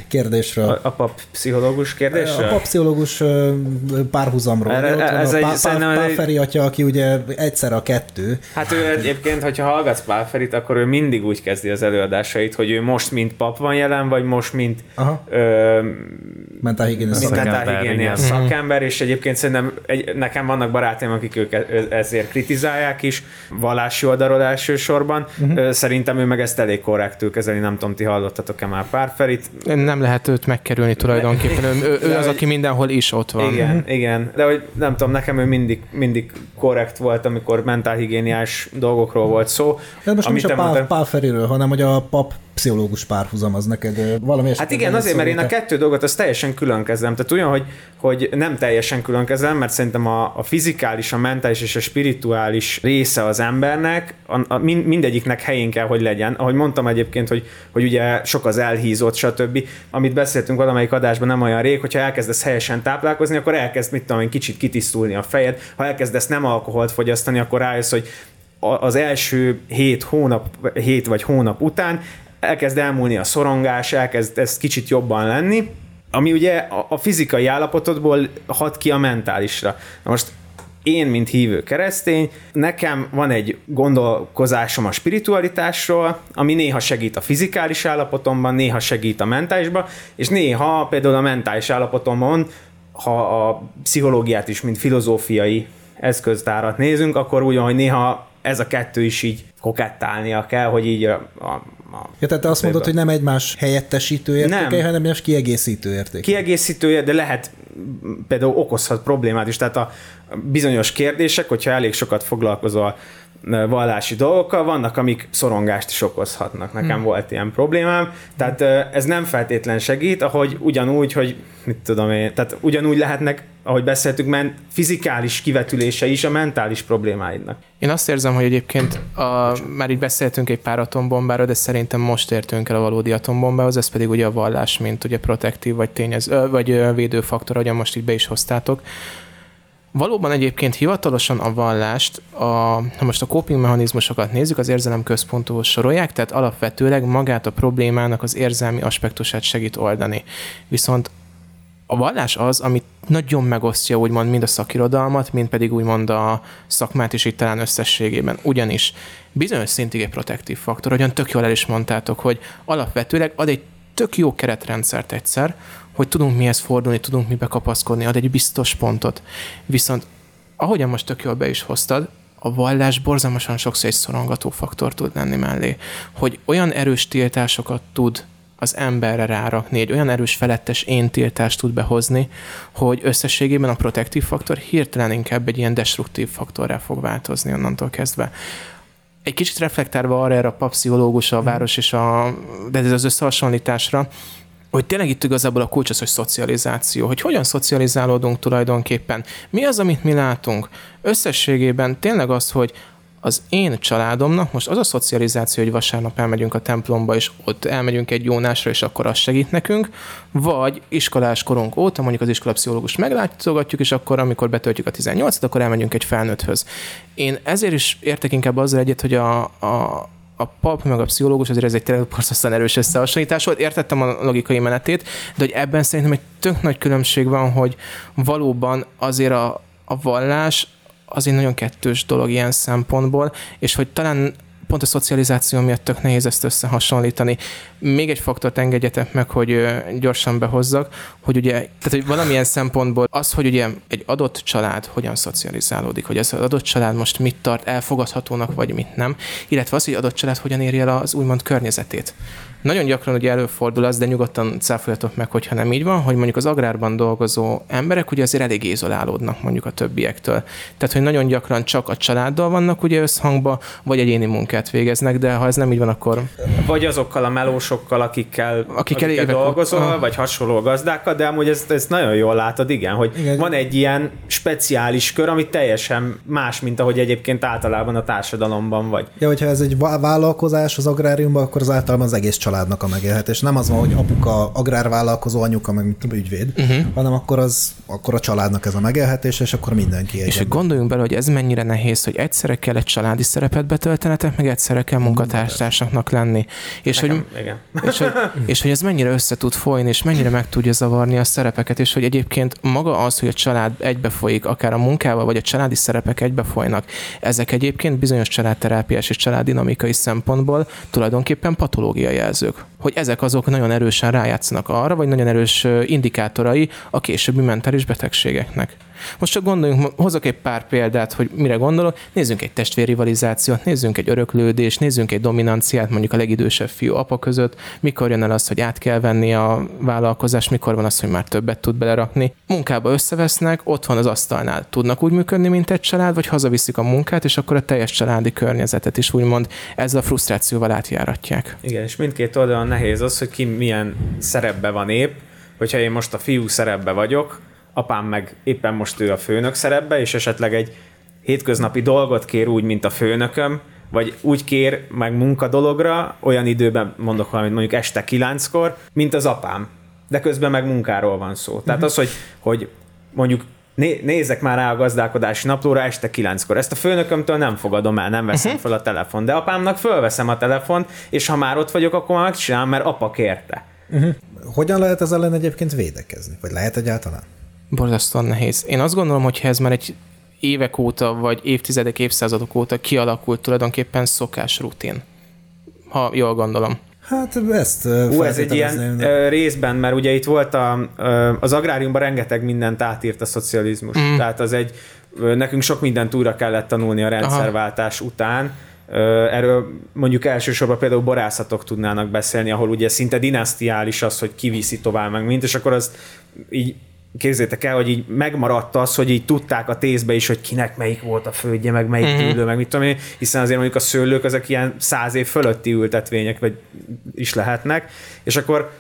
A: kérdésről?
D: A, a pap pszichológus kérdésről?
A: A pap pszichológus párhuzamról. Erre, Ott ez van a Pál, Pál Feri atya, aki ugye egyszer a kettő.
D: Hát ő egyébként, hogyha hallgatsz Pál Ferit, akkor ő mindig úgy kezdi az előadásait, hogy ő most mint pap van jelen, vagy most mint Aha. ö,
A: mentálhigiéniás
D: szakember, szakember, és egyébként szerintem egy, nekem vannak barátaim, akik őket ezért kritizálják is, vallási oldalról elsősorban. Uh-huh. Szerintem ő meg ezt elég korrektül kezeli, nem tudom, ti hallottatok-e már pár felit?
B: Nem lehet őt megkerülni tulajdonképpen, ő, ő, ő az, aki mindenhol is ott van.
D: Igen, uh-huh. igen, de hogy nem tudom, nekem ő mindig, mindig korrekt volt, amikor mentálhigiéniás dolgokról volt szó.
A: De most nem is a Pál, Pál Feriről, hanem hogy a pap pszichológus párhuzam az neked valami
D: Hát igen, azért, mert én a kettő dolgot az teljesen külön kezdem. Tehát olyan, hogy, hogy nem teljesen külön kezdem, mert szerintem a, a fizikális, a mentális és a spirituális része az embernek, a, a, mindegyiknek helyén kell, hogy legyen. Ahogy mondtam egyébként, hogy, hogy ugye sok az elhízott, stb. Amit beszéltünk valamelyik adásban nem olyan rég, hogyha elkezdesz helyesen táplálkozni, akkor elkezd, mit tudom, kicsit kitisztulni a fejed. Ha elkezdesz nem alkoholt fogyasztani, akkor rájössz, hogy az első hét hónap, hét vagy hónap után elkezd elmúlni a szorongás, elkezd ez kicsit jobban lenni, ami ugye a, fizikai állapotodból hat ki a mentálisra. Na most én, mint hívő keresztény, nekem van egy gondolkozásom a spiritualitásról, ami néha segít a fizikális állapotomban, néha segít a mentálisban, és néha például a mentális állapotomon, ha a pszichológiát is, mint filozófiai eszköztárat nézünk, akkor ugyan, hogy néha ez a kettő is így kokettálnia kell, hogy így a, a
A: Ja, tehát te azt mondod, hogy nem egymás helyettesítő értékei, nem. hanem más kiegészítő értékei.
D: Kiegészítője, de lehet például okozhat problémát is. Tehát a bizonyos kérdések, hogyha elég sokat foglalkozol vallási dolgokkal, vannak, amik szorongást is okozhatnak. Nekem hmm. volt ilyen problémám, tehát ez nem feltétlen segít, ahogy ugyanúgy, hogy mit tudom én, tehát ugyanúgy lehetnek, ahogy beszéltük, men fizikális kivetülése is a mentális problémáidnak.
B: Én azt érzem, hogy egyébként a, már így beszéltünk egy pár atombombáról, de szerintem most értünk el a valódi atombombához, ez pedig ugye a vallás, mint ugye protektív vagy tényező, vagy védőfaktor, ahogyan most így be is hoztátok. Valóban egyébként hivatalosan a vallást, a, ha most a coping mechanizmusokat nézzük, az érzelem központú sorolják, tehát alapvetőleg magát a problémának az érzelmi aspektusát segít oldani. Viszont a vallás az, amit nagyon megosztja úgymond mind a szakirodalmat, mind pedig úgymond a szakmát is itt talán összességében. Ugyanis bizonyos szintig egy protektív faktor, hogyan tök jól el is mondtátok, hogy alapvetőleg ad egy tök jó keretrendszert egyszer, hogy tudunk mihez fordulni, tudunk mibe kapaszkodni, ad egy biztos pontot. Viszont ahogyan most tök jól be is hoztad, a vallás borzalmasan sokszor egy szorongató faktor tud lenni mellé. Hogy olyan erős tiltásokat tud az emberre rárakni, egy olyan erős felettes én tiltást tud behozni, hogy összességében a protektív faktor hirtelen inkább egy ilyen destruktív faktorrá fog változni onnantól kezdve. Egy kicsit reflektálva arra erre a papsziológus, a város és a, de ez az összehasonlításra, hogy tényleg itt igazából a kulcs az, hogy szocializáció, hogy hogyan szocializálódunk tulajdonképpen. Mi az, amit mi látunk? Összességében tényleg az, hogy az én családomnak most az a szocializáció, hogy vasárnap elmegyünk a templomba, és ott elmegyünk egy jónásra, és akkor az segít nekünk, vagy iskolás korunk óta mondjuk az iskolapszichológust meglátogatjuk, és akkor, amikor betöltjük a 18-at, akkor elmegyünk egy felnőtthöz. Én ezért is értek inkább azzal egyet, hogy a, a a pap meg a pszichológus, azért ez egy tényleg borzasztóan erős összehasonlítás volt. Értettem a logikai menetét, de hogy ebben szerintem egy tök nagy különbség van, hogy valóban azért a, a vallás az egy nagyon kettős dolog ilyen szempontból, és hogy talán pont a szocializáció miatt tök nehéz ezt összehasonlítani. Még egy faktort engedjetek meg, hogy gyorsan behozzak, hogy ugye, tehát hogy valamilyen szempontból az, hogy ugye egy adott család hogyan szocializálódik, hogy az adott család most mit tart elfogadhatónak, vagy mit nem, illetve az, hogy adott család hogyan éri el az úgymond környezetét. Nagyon gyakran ugye előfordul az, de nyugodtan cáfoljatok meg, hogyha nem így van, hogy mondjuk az agrárban dolgozó emberek ugye azért elég izolálódnak mondjuk a többiektől. Tehát, hogy nagyon gyakran csak a családdal vannak ugye összhangba, vagy egyéni munkát végeznek, de ha ez nem így van, akkor...
D: Vagy azokkal a melósokkal, akikkel, akikkel, akikkel dolgozol, a... vagy hasonló gazdákkal, de amúgy ezt, ezt nagyon jól látod, igen, hogy igen. van egy ilyen speciális kör, ami teljesen más, mint ahogy egyébként általában a társadalomban vagy.
A: Ja, hogyha ez egy vállalkozás az agráriumban, akkor az általában az egész család családnak a megélhetés. Nem az van, hogy apuka agrárvállalkozó, anyuka, meg mint ügyvéd, uh-huh. hanem akkor, az, akkor a családnak ez a megélhetés, és akkor mindenki egy.
B: És hogy gondoljunk bele, hogy ez mennyire nehéz, hogy egyszerre kell egy családi szerepet betöltenetek, meg egyszerre kell munkatársaknak lenni. És Nekem, hogy, igen. És, hogy, és hogy ez mennyire össze tud folyni, és mennyire meg tudja zavarni a szerepeket, és hogy egyébként maga az, hogy a család egybefolyik, akár a munkával, vagy a családi szerepek egybefolynak, ezek egyébként bizonyos családterápiás és családdinamikai szempontból tulajdonképpen patológiai jelző jelzők. Hogy ezek azok nagyon erősen rájátszanak arra, vagy nagyon erős indikátorai a későbbi mentális betegségeknek. Most csak gondoljunk, hozok egy pár példát, hogy mire gondolok. Nézzünk egy testvérrivalizációt, nézzünk egy öröklődést, nézzünk egy dominanciát mondjuk a legidősebb fiú apa között, mikor jön el az, hogy át kell venni a vállalkozást, mikor van az, hogy már többet tud belerakni. Munkába összevesznek, ott van az asztalnál. Tudnak úgy működni, mint egy család, vagy hazaviszik a munkát, és akkor a teljes családi környezetet is úgymond ezzel a frusztrációval átjáratják.
D: Igen, és mindkét oldalon nehéz az, hogy ki milyen szerepbe van épp, hogyha én most a fiú szerepbe vagyok, apám meg éppen most ő a főnök szerepbe, és esetleg egy hétköznapi dolgot kér úgy, mint a főnököm, vagy úgy kér meg munkadologra, olyan időben mondok valamit, mondjuk este kilenckor, mint az apám. De közben meg munkáról van szó. Tehát uh-huh. az, hogy, hogy mondjuk né- nézzek már rá a gazdálkodási naplóra este kilenckor. Ezt a főnökömtől nem fogadom el, nem veszem uh-huh. fel a telefon. De apámnak fölveszem a telefont, és ha már ott vagyok, akkor már megcsinálom, mert apa kérte.
A: Uh-huh. Hogyan lehet ez ellen egyébként védekezni? Vagy lehet egyáltalán?
B: Borzasztóan nehéz. Én azt gondolom, hogy ez már egy évek óta, vagy évtizedek, évszázadok óta kialakult tulajdonképpen szokás rutin. Ha jól gondolom.
A: Hát ezt
D: Ú, ez egy ilyen de... részben, mert ugye itt volt a, az agráriumban rengeteg mindent átírt a szocializmus. Mm. Tehát az egy, nekünk sok mindent újra kellett tanulni a rendszerváltás Aha. után. Erről mondjuk elsősorban például borászatok tudnának beszélni, ahol ugye szinte dinasztiális az, hogy kiviszi tovább meg mint, és akkor azt így képzétek el, hogy így megmaradt az, hogy így tudták a tészbe is, hogy kinek melyik volt a földje, meg melyik mm-hmm. ülő, meg mit tudom én, hiszen azért mondjuk a szőlők ezek ilyen száz év fölötti ültetvények vagy is lehetnek, és akkor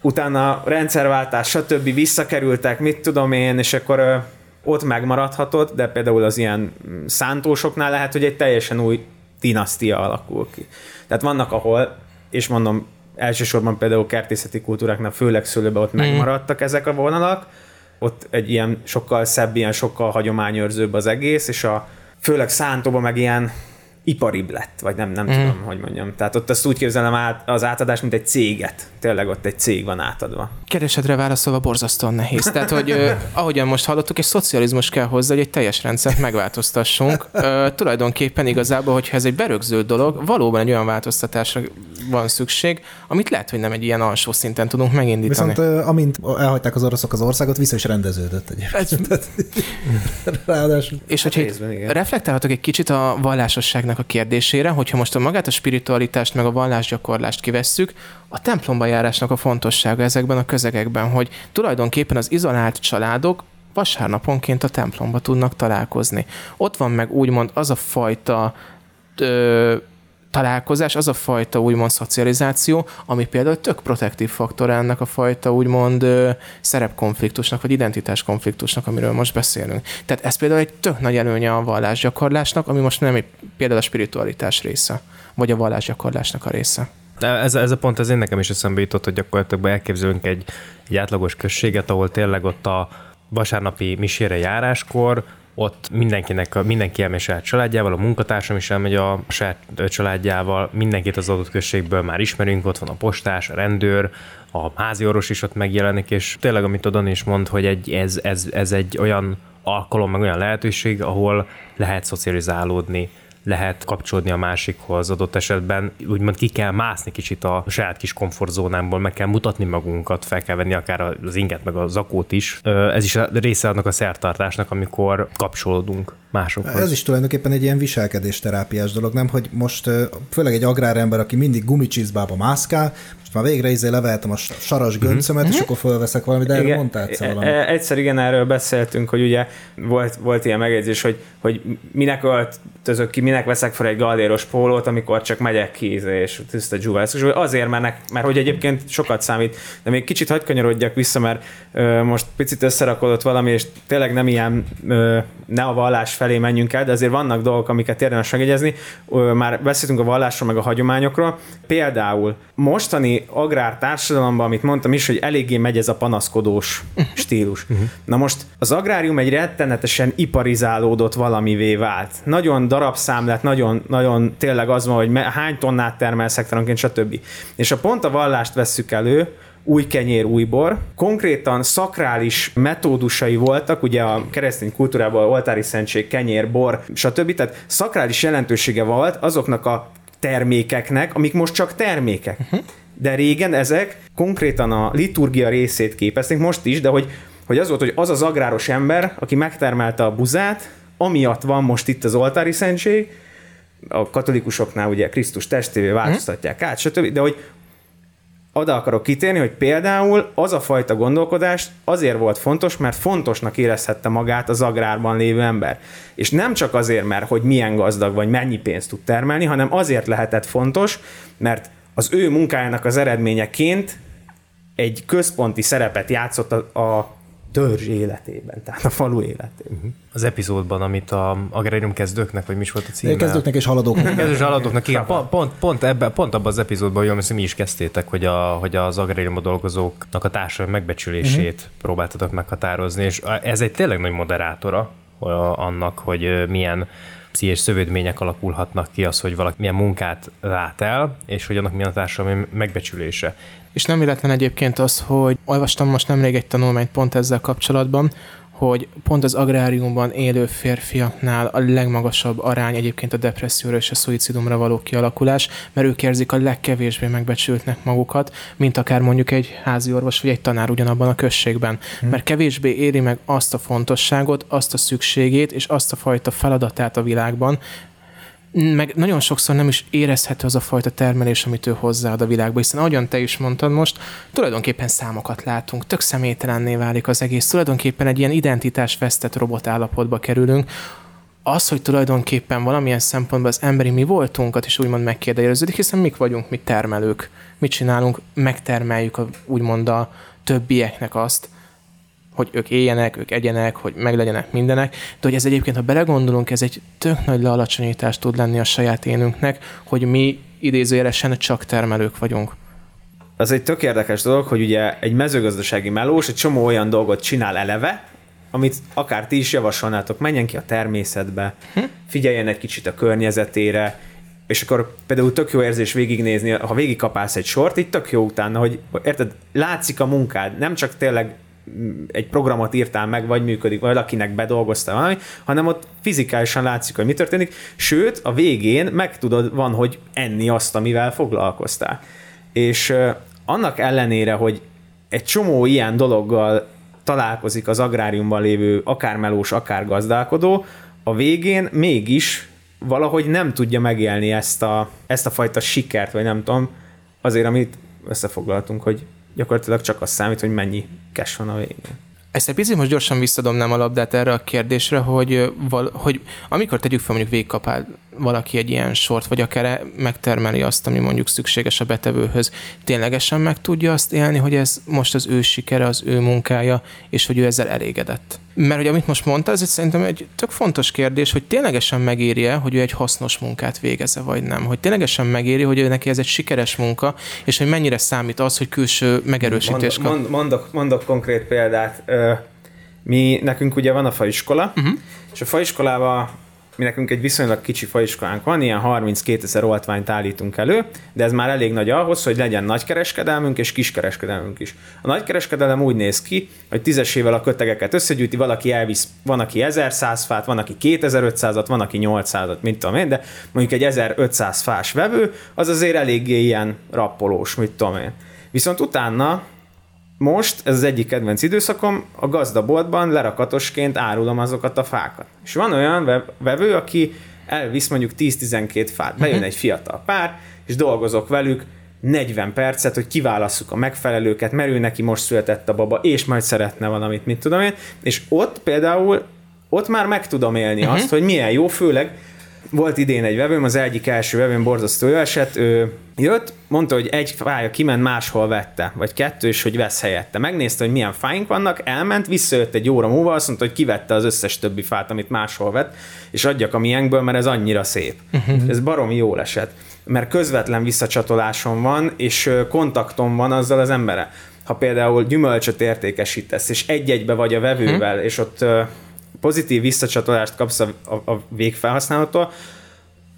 D: utána rendszerváltás, stb. visszakerültek, mit tudom én, és akkor ott megmaradhatott, de például az ilyen szántósoknál lehet, hogy egy teljesen új dinasztia alakul ki. Tehát vannak, ahol, és mondom, elsősorban például kertészeti kultúráknál, főleg szőlőben ott mm. megmaradtak ezek a vonalak, ott egy ilyen sokkal szebb, ilyen sokkal hagyományőrzőbb az egész, és a főleg szántóban meg ilyen iparibb lett, vagy nem, nem mm. tudom, hogy mondjam. Tehát ott azt úgy képzelem át, az átadás, mint egy céget. Tényleg ott egy cég van átadva.
B: Keresedre válaszolva borzasztóan nehéz. Tehát, hogy eh, [LAUGHS] ahogyan most hallottuk, egy szocializmus kell hozzá, hogy egy teljes rendszert megváltoztassunk. Eh, tulajdonképpen igazából, hogyha ez egy berögzült dolog, valóban egy olyan változtatásra van szükség, amit lehet, hogy nem egy ilyen alsó szinten tudunk megindítani.
A: Viszont uh, amint elhagyták az oroszok az országot, vissza is rendeződött egyébként. [LAUGHS]
B: Ráadásul. És hogyha reflektálhatok egy kicsit a vallásosságnak a kérdésére, hogyha most a magát a spiritualitást meg a vallásgyakorlást kivesszük, a templomba járásnak a fontossága ezekben a közegekben, hogy tulajdonképpen az izolált családok vasárnaponként a templomba tudnak találkozni. Ott van meg úgymond az a fajta ö, találkozás, az a fajta úgymond szocializáció, ami például tök protektív faktor ennek a fajta úgymond szerepkonfliktusnak, vagy identitáskonfliktusnak, amiről most beszélünk. Tehát ez például egy tök nagy előnye a vallásgyakorlásnak, ami most nem egy, például a spiritualitás része, vagy a vallásgyakorlásnak a része.
C: Ez, ez a pont az én nekem is eszembe jutott, hogy gyakorlatilag elképzelünk egy, egy átlagos községet, ahol tényleg ott a vasárnapi misére járáskor ott mindenkinek, mindenki elmegy saját családjával, a munkatársam is elmegy a saját családjával, mindenkit az adott községből már ismerünk, ott van a postás, a rendőr, a házi orvos is ott megjelenik, és tényleg, amit Dani is mond, hogy egy, ez, ez, ez egy olyan alkalom, meg olyan lehetőség, ahol lehet szocializálódni, lehet kapcsolódni a másikhoz adott esetben, úgymond ki kell mászni kicsit a saját kis komfortzónámból, meg kell mutatni magunkat, fel kell venni akár az inget, meg a zakót is. Ez is a része annak a szertartásnak, amikor kapcsolódunk másokhoz.
A: Ez is tulajdonképpen egy ilyen viselkedésterápiás dolog, nem? Hogy most főleg egy agrárember, aki mindig gumicsizbába mászkál, most már végre izé leveltem a saras mhm. göncömet, uh-huh. és akkor fölveszek valamit, de erről mondtál egyszer valamit.
D: E, egyszer igen, erről beszéltünk, hogy ugye volt, volt ilyen megjegyzés, hogy, hogy minek öltözök ki, minek veszek fel egy galdéros pólót, amikor csak megyek ki és tiszta dzsúvász. És azért, mert, mert hogy egyébként sokat számít. De még kicsit hagyd kanyarodjak vissza, mert ö, most picit összerakodott valami, és tényleg nem ilyen ö, ne a vallás felé menjünk el, de azért vannak dolgok, amiket érdemes megjegyezni. Már beszéltünk a vallásról, meg a hagyományokról. Például mostani agrár társadalomban, amit mondtam is, hogy eléggé megy ez a panaszkodós stílus. Na most az agrárium egy rettenetesen iparizálódott valamivé vált. Nagyon darabszám lett, nagyon, nagyon tényleg az van, hogy hány tonnát termel szektoronként, stb. És a pont a vallást vesszük elő, új kenyér, új bor. Konkrétan szakrális metódusai voltak, ugye a keresztény kultúrában oltári szentség, kenyér, bor, stb. Tehát szakrális jelentősége volt azoknak a termékeknek, amik most csak termékek. Uh-huh. De régen ezek konkrétan a liturgia részét képezték, most is, de hogy, hogy az volt, hogy az az agráros ember, aki megtermelte a buzát, amiatt van most itt az oltári szentség, a katolikusoknál ugye Krisztus testévé változtatják át, stb., de hogy oda akarok kitérni, hogy például az a fajta gondolkodás azért volt fontos, mert fontosnak érezhette magát az agrárban lévő ember. És nem csak azért, mert hogy milyen gazdag vagy mennyi pénzt tud termelni, hanem azért lehetett fontos, mert az ő munkájának az eredményeként egy központi szerepet játszott a, a törzs életében, tehát a falu életében. Uh-huh.
C: Az epizódban, amit a agrárium kezdőknek, vagy mi is volt a címe?
A: Kezdőknek és haladóknak.
C: Kezdős haladóknak, igen. Pont, pont, pont, ebben, pont abban az epizódban, hogy mi is kezdtétek, hogy, a, hogy az agráriumban dolgozóknak a társadalmi megbecsülését uh-huh. próbáltatok meghatározni, és ez egy tényleg nagy moderátora annak, hogy milyen pszichés szövődmények alakulhatnak ki az, hogy valaki milyen munkát lát el, és hogy annak milyen a társadalmi megbecsülése.
B: És nem véletlen egyébként az, hogy olvastam most nemrég egy tanulmányt pont ezzel kapcsolatban, hogy pont az agráriumban élő férfiaknál a legmagasabb arány egyébként a depresszióra és a szuicidumra való kialakulás, mert ők érzik a legkevésbé megbecsültnek magukat, mint akár mondjuk egy házi orvos vagy egy tanár ugyanabban a községben. Hmm. Mert kevésbé éri meg azt a fontosságot, azt a szükségét és azt a fajta feladatát a világban, meg nagyon sokszor nem is érezhető az a fajta termelés, amit ő hozzáad a világba, hiszen ahogyan te is mondtad most, tulajdonképpen számokat látunk, tök személytelenné válik az egész, tulajdonképpen egy ilyen identitás vesztett robot állapotba kerülünk, az, hogy tulajdonképpen valamilyen szempontból az emberi mi voltunkat is úgymond megkérdeződik, hiszen mik vagyunk, mi termelők, mit csinálunk, megtermeljük a, úgymond a többieknek azt, hogy ők éljenek, ők egyenek, hogy meglegyenek mindenek, de hogy ez egyébként, ha belegondolunk, ez egy tök nagy lealacsonyítás tud lenni a saját énünknek, hogy mi idézőjelesen csak termelők vagyunk.
D: Az egy tök érdekes dolog, hogy ugye egy mezőgazdasági melós egy csomó olyan dolgot csinál eleve, amit akár ti is javasolnátok, menjen ki a természetbe, figyeljen egy kicsit a környezetére, és akkor például tök jó érzés végignézni, ha végigkapálsz egy sort, így tök jó utána, hogy érted, látszik a munkád, nem csak tényleg egy programot írtál meg, vagy működik, vagy valakinek bedolgoztál valami, hanem ott fizikálisan látszik, hogy mi történik, sőt, a végén meg tudod, van, hogy enni azt, amivel foglalkoztál. És annak ellenére, hogy egy csomó ilyen dologgal találkozik az agráriumban lévő akár melós, akár gazdálkodó, a végén mégis valahogy nem tudja megélni ezt a, ezt a fajta sikert, vagy nem tudom, azért, amit összefoglaltunk, hogy gyakorlatilag csak az számít, hogy mennyi cash van a végén.
B: Ezt egy picit most gyorsan visszadomnám a labdát erre a kérdésre, hogy, val, hogy amikor tegyük fel mondjuk végigkapál valaki egy ilyen sort, vagy akár megtermeli azt, ami mondjuk szükséges a betevőhöz, ténylegesen meg tudja azt élni, hogy ez most az ő sikere, az ő munkája, és hogy ő ezzel elégedett. Mert hogy amit most mondta, ez egy szerintem egy tök fontos kérdés, hogy ténylegesen megéri-e, hogy ő egy hasznos munkát végezze, vagy nem. Hogy ténylegesen megéri, hogy ő neki ez egy sikeres munka, és hogy mennyire számít az, hogy külső megerősítés
D: Mond,
B: kap.
D: mond, mondok, mondok konkrét példát. Mi, nekünk ugye van a faiskola, uh-huh. és a faiskolában mi nekünk egy viszonylag kicsi faiskolánk van, ilyen 32 ezer oltványt állítunk elő, de ez már elég nagy ahhoz, hogy legyen nagykereskedelmünk és kiskereskedelmünk is. A nagykereskedelem úgy néz ki, hogy tízesével a kötegeket összegyűjti, valaki elvisz, van, aki 1100 fát, van, aki 2500-at, van, aki 800-at, mint tudom én, de mondjuk egy 1500 fás vevő, az azért eléggé ilyen rappolós, mit tudom én. Viszont utána most, ez az egyik kedvenc időszakom, a gazdaboltban lerakatosként árulom azokat a fákat. És van olyan ve- vevő, aki elvisz mondjuk 10-12 fát. Bejön egy fiatal pár, és dolgozok velük 40 percet, hogy kiválasszuk a megfelelőket, mert ő neki most született a baba, és majd szeretne valamit, mit tudom én. És ott például, ott már meg tudom élni uh-huh. azt, hogy milyen jó, főleg volt idén egy vevőm, az egyik első vevőm borzasztó jó esett, ő jött, mondta, hogy egy fája kiment, máshol vette, vagy kettő, és hogy vesz helyette. Megnézte, hogy milyen fáink vannak, elment, visszajött egy óra múlva, azt mondta, hogy kivette az összes többi fát, amit máshol vett, és adjak a miénkből, mert ez annyira szép. Uh-huh. Ez baromi jól esett, mert közvetlen visszacsatolásom van, és kontaktom van azzal az emberrel. Ha például gyümölcsöt értékesítesz, és egy-egybe vagy a vevővel, és ott pozitív visszacsatolást kapsz a, a, a végfelhasználótól,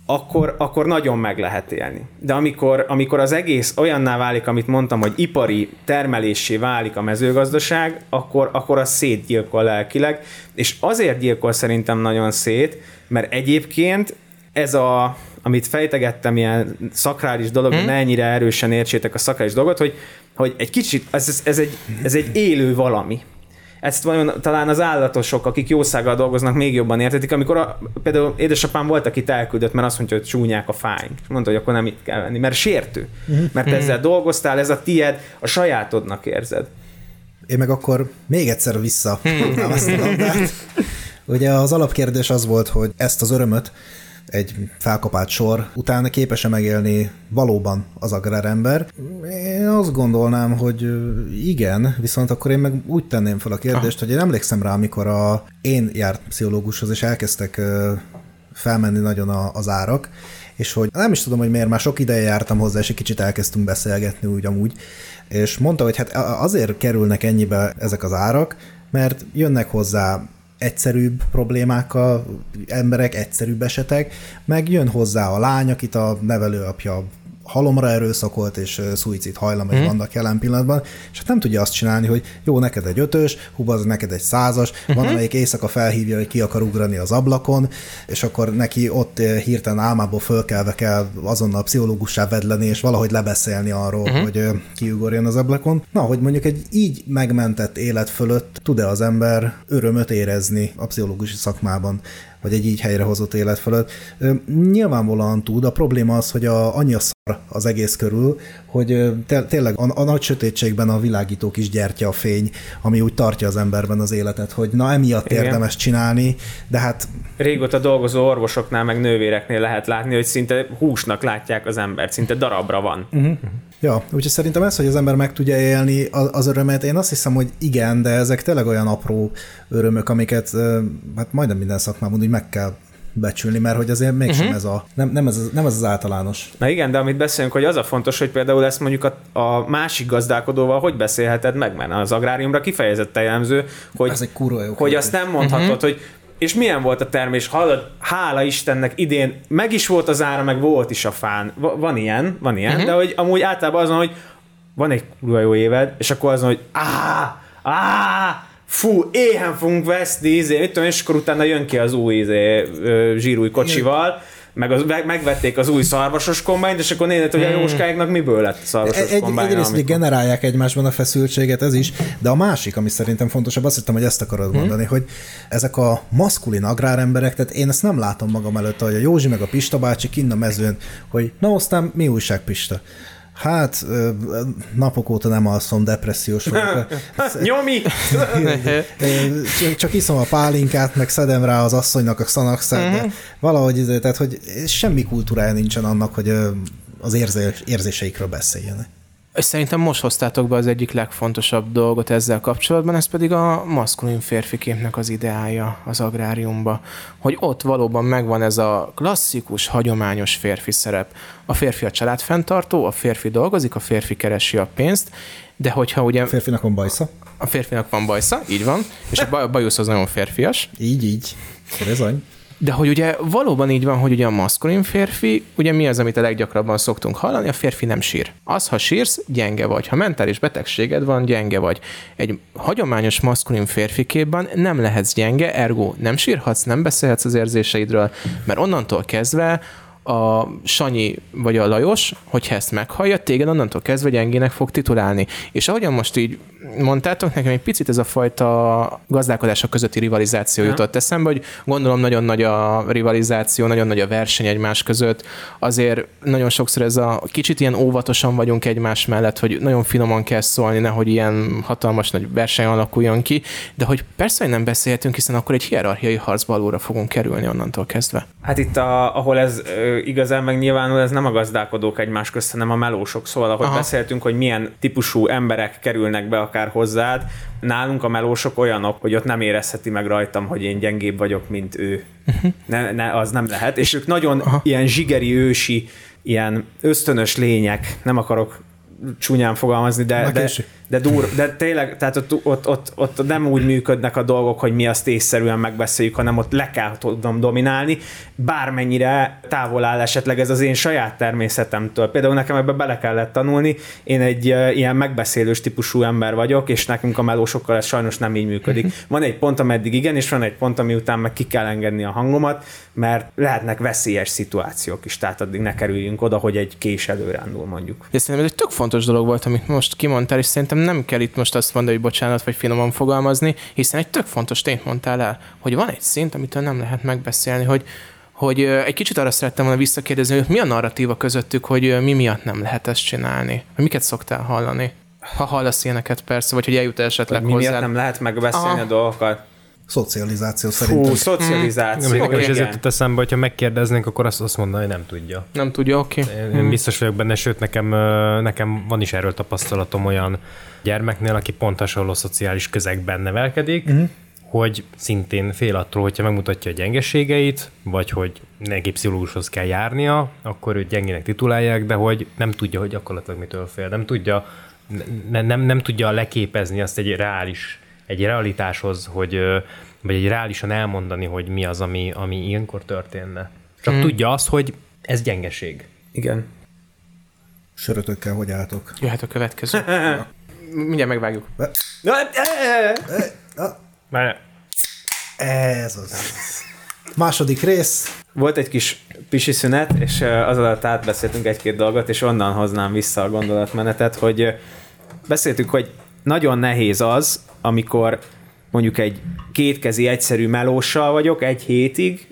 D: akkor, akkor nagyon meg lehet élni. De amikor, amikor az egész olyanná válik, amit mondtam, hogy ipari termelésé válik a mezőgazdaság, akkor, akkor az szétgyilkol lelkileg, és azért gyilkol szerintem nagyon szét, mert egyébként ez a, amit fejtegettem, ilyen szakrális dolog, hmm. ne ennyire erősen értsétek a szakrális dolgot, hogy, hogy egy kicsit, ez, ez, ez, egy, ez egy élő valami ezt vajon talán az állatosok, akik jószággal dolgoznak, még jobban értetik, amikor a, például édesapám volt, akit elküldött, mert azt mondja, hogy csúnyák a fáink. És mondta, hogy akkor nem itt kell venni, mert sértő. Mert ezzel dolgoztál, ez a tied, a sajátodnak érzed.
A: Én meg akkor még egyszer vissza ezt a labdát. Ugye az alapkérdés az volt, hogy ezt az örömöt egy felkapált sor utána képes-e megélni valóban az agrárember? Én azt gondolnám, hogy igen, viszont akkor én meg úgy tenném fel a kérdést, hogy én emlékszem rá, amikor a, én járt pszichológushoz, és elkezdtek felmenni nagyon a, az árak, és hogy nem is tudom, hogy miért, már sok ideje jártam hozzá, és egy kicsit elkezdtünk beszélgetni úgy amúgy, és mondta, hogy hát azért kerülnek ennyibe ezek az árak, mert jönnek hozzá egyszerűbb problémákkal emberek, egyszerűbb esetek, meg jön hozzá a lány, akit a nevelőapja halomra erőszakolt, és szuicid hajlamai mm. vannak jelen pillanatban, és hát nem tudja azt csinálni, hogy jó, neked egy ötös, hú, az neked egy százas, mm-hmm. van, amelyik éjszaka felhívja, hogy ki akar ugrani az ablakon, és akkor neki ott hirtelen álmából fölkelve kell azonnal pszichológussá vedleni, és valahogy lebeszélni arról, mm-hmm. hogy kiugorjon az ablakon. Na, hogy mondjuk egy így megmentett élet fölött tud-e az ember örömöt érezni a pszichológusi szakmában? Vagy egy így helyrehozott élet fölött. Nyilvánvalóan tud, a probléma az, hogy a, annyi a szar az egész körül, hogy té- tényleg a, a nagy sötétségben a világító kis gyertya a fény, ami úgy tartja az emberben az életet, hogy na emiatt
D: Igen.
A: érdemes csinálni, de hát
D: Régóta dolgozó orvosoknál, meg nővéreknél lehet látni, hogy szinte húsnak látják az embert, szinte darabra van.
A: Ja, úgyhogy szerintem ez, hogy az ember meg tudja élni az, örömet, én azt hiszem, hogy igen, de ezek tényleg olyan apró örömök, amiket hát majdnem minden szakmában úgy meg kell becsülni, mert hogy azért mégsem uh-huh. ez a, nem, nem, ez, nem ez az általános.
D: Na igen, de amit beszélünk, hogy az a fontos, hogy például ezt mondjuk a, a másik gazdálkodóval hogy beszélheted meg, mert az agráriumra kifejezetten jellemző, hogy,
A: Ez egy kurva jó
D: hogy
A: kérdés.
D: azt nem mondhatod, uh-huh. hogy és milyen volt a termés? Hallod, hála Istennek idén meg is volt az ára, meg volt is a fán. Va- van ilyen, van ilyen, uh-huh. de hogy amúgy általában azon, hogy van egy kurva jó éved, és akkor azon, hogy á, á, fú, éhen fogunk veszni, izé, mit tudom, és akkor utána jön ki az új izé, zsírúj kocsival, meg az, meg- megvették az új szarvasos kombányt, és akkor nézed, hogy a jóskáiknak miből lett szarvasos
A: Egy,
D: kombány.
A: egyrészt még generálják egymásban a feszültséget, ez is, de a másik, ami szerintem fontosabb, azt hittem, hogy ezt akarod mondani, hogy ezek a maszkulin agráremberek, tehát én ezt nem látom magam előtt, hogy a Józsi meg a Pista bácsi kinn a mezőn, hogy na aztán mi újság Pista? Hát napok óta nem alszom, depressziós vagyok. [LAUGHS]
D: Nyomi!
A: Csak- iszom a pálinkát, meg szedem rá az asszonynak a szanakszát, de valahogy, izé, tehát, hogy semmi kultúrája nincsen annak, hogy az érzés, érzéseikről beszéljenek.
B: Szerintem most hoztátok be az egyik legfontosabb dolgot ezzel kapcsolatban, ez pedig a maszkulin férfiképnek az ideája az agráriumba. Hogy ott valóban megvan ez a klasszikus, hagyományos férfi szerep. A férfi a családfenntartó, a férfi dolgozik, a férfi keresi a pénzt, de hogyha ugye
A: A férfinak van bajsza?
B: a férfinak van bajsza, így van, és a bajusz az nagyon férfias,
A: Így, így. Bizony.
B: De hogy ugye valóban így van, hogy ugye a maszkulin férfi, ugye mi az, amit a leggyakrabban szoktunk hallani, a férfi nem sír. Az, ha sírsz, gyenge vagy. Ha mentális betegséged van, gyenge vagy. Egy hagyományos maszkulin férfi képben nem lehetsz gyenge, ergo nem sírhatsz, nem beszélhetsz az érzéseidről, mert onnantól kezdve a Sanyi vagy a Lajos, hogyha ezt meghallja, téged onnantól kezdve gyengének fog titulálni. És ahogyan most így mondtátok, nekem egy picit ez a fajta gazdálkodások közötti rivalizáció
D: Ja.
B: jutott eszembe, hogy gondolom nagyon nagy a rivalizáció, nagyon nagy a verseny egymás között, azért nagyon sokszor ez a kicsit ilyen óvatosan vagyunk egymás mellett, hogy nagyon finoman kell szólni, nehogy ilyen hatalmas nagy verseny alakuljon ki, de hogy persze, hogy nem beszélhetünk, hiszen akkor egy hierarchiai harcba alulra fogunk kerülni onnantól kezdve.
D: Hát itt, a, ahol ez ö, igazán megnyilvánul, ez nem a gazdálkodók egymás közt, hanem a melósok. Szóval, ahogy
B: Aha.
D: Beszéltünk, hogy milyen típusú emberek kerülnek be akár hozzád, nálunk a melósok olyanok, hogy ott nem érezheti meg rajtam, hogy én gyengébb vagyok, mint ő. Ne, ne, az nem lehet. És ők nagyon
B: Aha.
D: ilyen zsigeri, ősi, ilyen ösztönös lények, nem akarok csúnyán fogalmazni, de, de. De, dur, de tényleg, tehát ott, ott, ott, ott, nem úgy működnek a dolgok, hogy mi azt észszerűen megbeszéljük, hanem ott le kell tudnom dominálni, bármennyire távol áll esetleg ez az én saját természetemtől. Például nekem ebbe bele kellett tanulni, én egy uh, ilyen megbeszélős típusú ember vagyok, és nekünk a melósokkal ez sajnos nem így működik. Van egy pont, ameddig igen, és van egy pont, ami után meg ki kell engedni a hangomat, mert lehetnek veszélyes szituációk is, tehát addig ne kerüljünk oda, hogy egy kés előrándul mondjuk.
B: És szerintem ez egy tök fontos dolog volt, amit most kimondtál, és szerintem nem kell itt most azt mondani, hogy bocsánat, vagy finoman fogalmazni, hiszen egy tök fontos tényt mondtál el, hogy van egy szint, amitől nem lehet megbeszélni, hogy hogy egy kicsit arra szerettem volna visszakérdezni, hogy mi a narratíva közöttük, hogy mi miatt nem lehet ezt csinálni? Hogy miket szoktál hallani? Ha hallasz ilyeneket persze, vagy hogy eljut esetleg
D: Mi miatt
B: hozzá.
D: nem lehet megbeszélni
B: Aha.
D: a dolgokat?
A: Szocializáció szerintem.
D: Fú, szocializáció.
C: Nekem is ez
D: igen.
C: jutott eszembe, hogyha megkérdeznénk, akkor azt, azt mondaná, hogy nem tudja.
B: nem tudja, oké. Okay.
C: Én, én biztos vagyok benne, sőt nekem, nekem van is erről tapasztalatom olyan gyermeknél, aki pont hasonló szociális közegben nevelkedik, uh-huh. hogy szintén fél attól, hogyha megmutatja a gyengeségeit, vagy hogy neki pszichológushoz kell járnia, akkor őt gyengének titulálják, de hogy nem tudja, hogy gyakorlatilag mitől fél. Nem tudja, ne, nem, nem tudja leképezni azt egy reális, egy realitáshoz, hogy, vagy egy reálisan elmondani, hogy mi az, ami, ami ilyenkor történne. Csak hmm. tudja azt, hogy ez gyengeség.
D: Igen.
A: Sörötökkel hogy álltok?
B: Jöhet a következő. [LAUGHS] Mindjárt megvágjuk.
C: Már
A: Ez az. Második rész.
D: Volt egy kis pisi szünet, és az alatt átbeszéltünk egy-két dolgot, és onnan hoznám vissza a gondolatmenetet, hogy beszéltük, hogy nagyon nehéz az, amikor mondjuk egy kétkezi egyszerű melóssal vagyok egy hétig,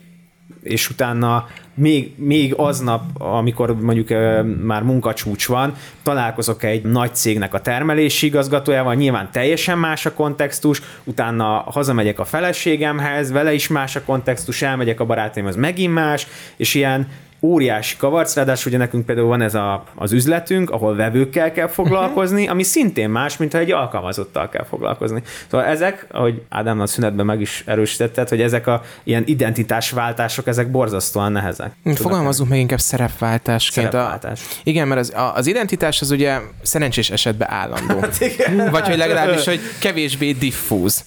D: és utána még, még aznap, amikor mondjuk ö, már munkacsúcs van, találkozok egy nagy cégnek a termelési igazgatójával, nyilván teljesen más a kontextus, utána hazamegyek a feleségemhez, vele is más a kontextus, elmegyek a barátaimhoz, megint más, és ilyen óriási kavarc, ráadásul ugye nekünk például van ez a, az üzletünk, ahol vevőkkel kell foglalkozni, ami szintén más, mint ha egy alkalmazottal kell foglalkozni. Szóval ezek, ahogy Ádám a szünetben meg is erősítetted, hogy ezek a ilyen identitásváltások, ezek borzasztóan nehezek.
B: Fogalmazunk meg inkább szerepváltásként.
D: Szerepváltás.
B: A, igen, mert az, a, az identitás az ugye szerencsés esetben állandó.
D: igen.
B: Vagy hogy legalábbis, hogy kevésbé diffúz.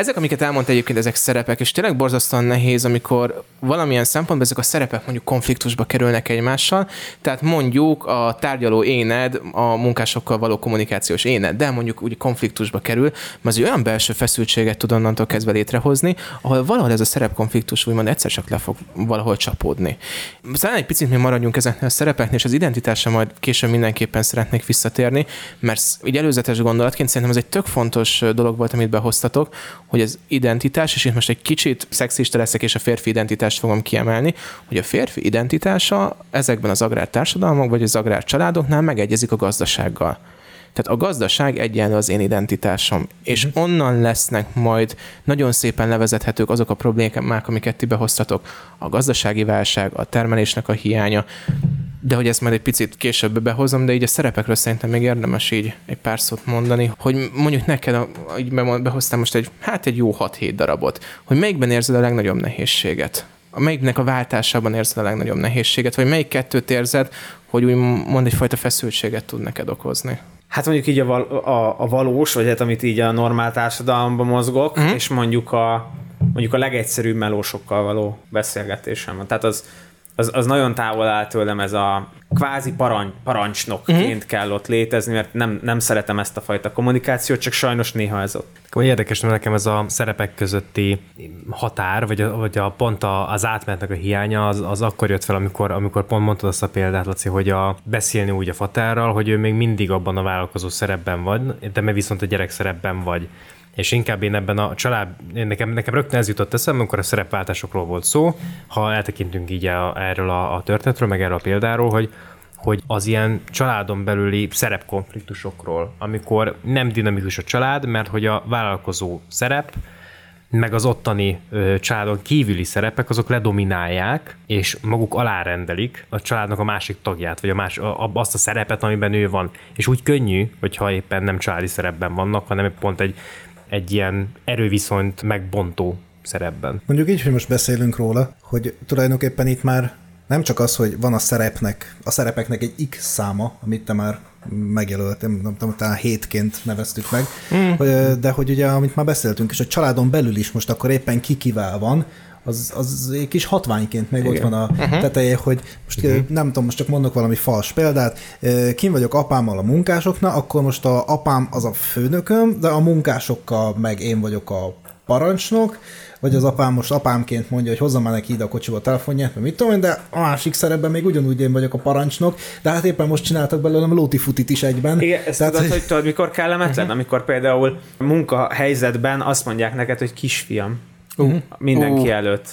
B: Ezek, amiket elmondta egyébként, ezek szerepek, és tényleg borzasztóan nehéz, amikor valamilyen szempontból ezek a szerepek mondjuk konfliktusba kerülnek egymással, tehát mondjuk a tárgyaló éned, a munkásokkal való kommunikációs éned, de mondjuk úgy konfliktusba kerül, mert az olyan belső feszültséget tud onnantól kezdve létrehozni, ahol valahol ez a szerepkonfliktus úgymond egyszer csak le fog valahol csapódni. Talán egy picit még maradjunk ezeknél a szerepeknél, és az identitásra majd később mindenképpen szeretnék visszatérni, mert így előzetes gondolatként szerintem ez egy tök fontos dolog volt, amit behoztatok, hogy az identitás, és itt most egy kicsit szexista leszek, és a férfi identitást fogom kiemelni, hogy a férfi identitása ezekben az agrártársadalmak, vagy az agrárcsaládoknál megegyezik a gazdasággal. Tehát a gazdaság egyenlő az én identitásom, és uh-huh. onnan lesznek majd nagyon szépen levezethetők azok a problémák, amiket ti behoztatok. A gazdasági válság, a termelésnek a hiánya, de hogy ezt majd egy picit később behozom, de így a szerepekről szerintem még érdemes így egy pár szót mondani, hogy mondjuk neked, így behoztam most egy, hát egy jó 6-7 darabot, hogy melyikben érzed a legnagyobb nehézséget? A melyiknek a váltásában érzed a legnagyobb nehézséget, vagy melyik kettőt érzed, hogy úgy mond egyfajta feszültséget tud neked okozni?
D: Hát mondjuk így a, val- a, a valós, vagy hát amit így a normál társadalomban mozgok, mm. és mondjuk a, mondjuk a legegyszerűbb melósokkal való beszélgetésem. Tehát az, az, az nagyon távol áll tőlem ez a kvázi parancs, parancsnokként uh-huh. kell ott létezni, mert nem, nem szeretem ezt a fajta kommunikációt, csak sajnos néha ez ott.
C: Akkor érdekes, mert nekem ez a szerepek közötti határ, vagy a, vagy a pont a, az átmenetnek a hiánya, az, az akkor jött fel, amikor, amikor pont mondtad azt a példát, Laci, hogy a, beszélni úgy a fatárral, hogy ő még mindig abban a vállalkozó szerepben vagy, de me viszont a gyerek szerepben vagy és inkább én ebben a család, nekem, nekem rögtön ez jutott eszembe, amikor a szerepváltásokról volt szó, ha eltekintünk így a, erről a, a történetről, meg erről a példáról, hogy hogy az ilyen családon belüli szerepkonfliktusokról, amikor nem dinamikus a család, mert hogy a vállalkozó szerep, meg az ottani ö, családon kívüli szerepek, azok ledominálják, és maguk alárendelik a családnak a másik tagját, vagy a más, a, azt a szerepet, amiben ő van. És úgy könnyű, hogyha éppen nem családi szerepben vannak, hanem pont egy egy ilyen erőviszonyt megbontó szerepben.
A: Mondjuk így, hogy most beszélünk róla, hogy tulajdonképpen itt már nem csak az, hogy van a szerepnek, a szerepeknek egy X száma, amit te már megjelöltem, nem tudom, talán hétként neveztük meg, mm. de hogy ugye, amit már beszéltünk, és a családon belül is most akkor éppen ki kivel van, az, az egy kis hatványként meg Igen. ott van a uh-huh. teteje, hogy most uh-huh. nem tudom, most csak mondok valami fals példát, kim vagyok apámmal a munkásoknál, akkor most a apám az a főnököm, de a munkásokkal meg én vagyok a parancsnok, vagy az apám most apámként mondja, hogy hozzam már neki ide a kocsiba a telefonját, mert mit tudom én, de a másik szerepben még ugyanúgy én vagyok a parancsnok, de hát éppen most csináltak belőlem lóti futit is egyben.
D: Igen, ezt Tehát, tudod, hogy tudod, mikor kellemetlen, uh-huh. amikor például munkahelyzetben azt mondják neked, hogy kisfiam, uh-huh. mindenki uh. előtt.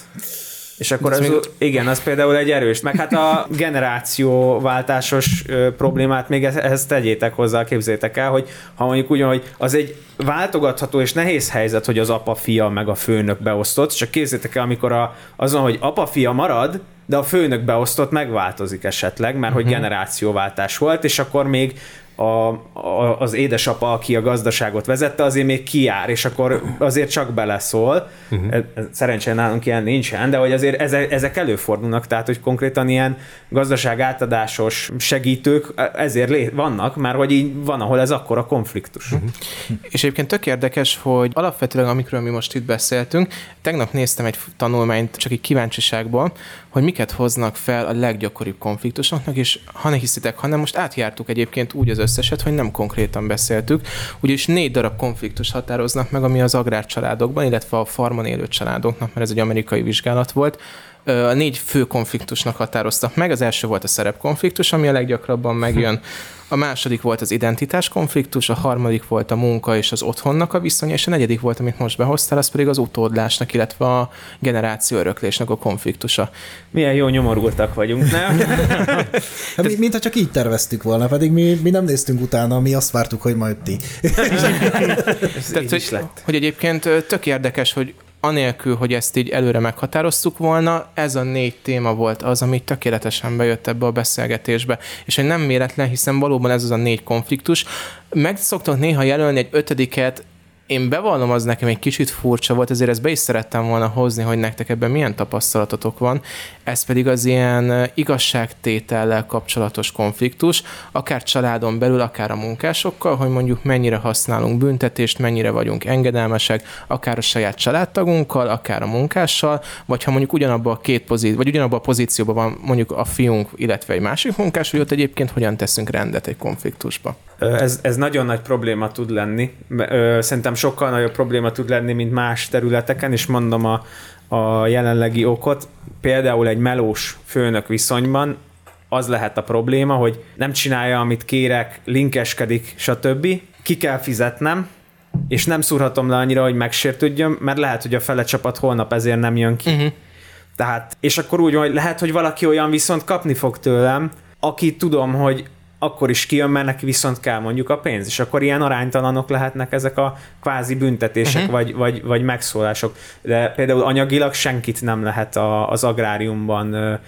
D: És akkor az, még... igen, az például egy erős, meg hát a generációváltásos ö, problémát még ehhez tegyétek hozzá, képzétek el, hogy ha mondjuk úgy, hogy az egy váltogatható és nehéz helyzet, hogy az apa-fia meg a főnök beosztott, csak képzétek el, amikor a, azon, hogy apa-fia marad, de a főnök beosztott megváltozik esetleg, mert uh-huh. hogy mhm. generációváltás volt, és akkor még a, a, az édesapa, aki a gazdaságot vezette, azért még kiár, és akkor azért csak beleszól. Uh-huh. Szerencsére nálunk ilyen nincsen, de hogy azért ezek, ezek előfordulnak, tehát hogy konkrétan ilyen gazdaság átadásos segítők ezért lé- vannak, mert hogy így van, ahol ez akkor a konfliktus. Uh-huh.
B: És egyébként tök érdekes, hogy alapvetően amikről mi most itt beszéltünk, tegnap néztem egy tanulmányt csak egy kíváncsiságból, hogy miket hoznak fel a leggyakoribb konfliktusoknak, és ha ne hiszitek, hanem most átjártuk egyébként úgy az összeset, hogy nem konkrétan beszéltük, ugyanis négy darab konfliktus határoznak meg, ami az agrárcsaládokban, illetve a farmon élő családoknak, mert ez egy amerikai vizsgálat volt, a négy fő konfliktusnak határoztak meg. Az első volt a szerepkonfliktus, ami a leggyakrabban megjön. [LAUGHS] A második volt az identitás konfliktus, a harmadik volt a munka és az otthonnak a viszonya, és a negyedik volt, amit most behoztál, az pedig az utódlásnak, illetve a generáció öröklésnek a konfliktusa.
D: Milyen jó nyomorultak vagyunk, nem? [LAUGHS]
A: hát, mi, mint ha csak így terveztük volna, pedig mi, mi nem néztünk utána, mi azt vártuk, hogy majd ti. [LAUGHS]
B: Tehát, hogy, hogy egyébként tök érdekes, hogy anélkül, hogy ezt így előre meghatároztuk volna, ez a négy téma volt az, ami tökéletesen bejött ebbe a beszélgetésbe. És hogy nem méletlen, hiszen valóban ez az a négy konfliktus. Meg szoktak néha jelölni egy ötödiket, én bevallom, az nekem egy kicsit furcsa volt, ezért ezt be is szerettem volna hozni, hogy nektek ebben milyen tapasztalatotok van. Ez pedig az ilyen igazságtétellel kapcsolatos konfliktus, akár családon belül, akár a munkásokkal, hogy mondjuk mennyire használunk büntetést, mennyire vagyunk engedelmesek, akár a saját családtagunkkal, akár a munkással, vagy ha mondjuk ugyanabban a két pozíció, vagy ugyanabban a pozícióban van mondjuk a fiunk, illetve egy másik munkás, hogy ott egyébként hogyan teszünk rendet egy konfliktusba.
D: Ez, ez nagyon nagy probléma tud lenni. Szerintem sokkal nagyobb probléma tud lenni, mint más területeken, és mondom a, a jelenlegi okot. Például egy melós főnök viszonyban az lehet a probléma, hogy nem csinálja, amit kérek, linkeskedik, stb. Ki kell fizetnem, és nem szúrhatom le annyira, hogy megsértődjön, mert lehet, hogy a fele csapat holnap ezért nem jön ki. Uh-huh. Tehát, és akkor úgy, hogy lehet, hogy valaki olyan viszont kapni fog tőlem, aki tudom, hogy akkor is kijön, mert neki viszont kell mondjuk a pénz, és akkor ilyen aránytalanok lehetnek ezek a kvázi büntetések uh-huh. vagy, vagy, vagy megszólások. De például anyagilag senkit nem lehet a, az agráriumban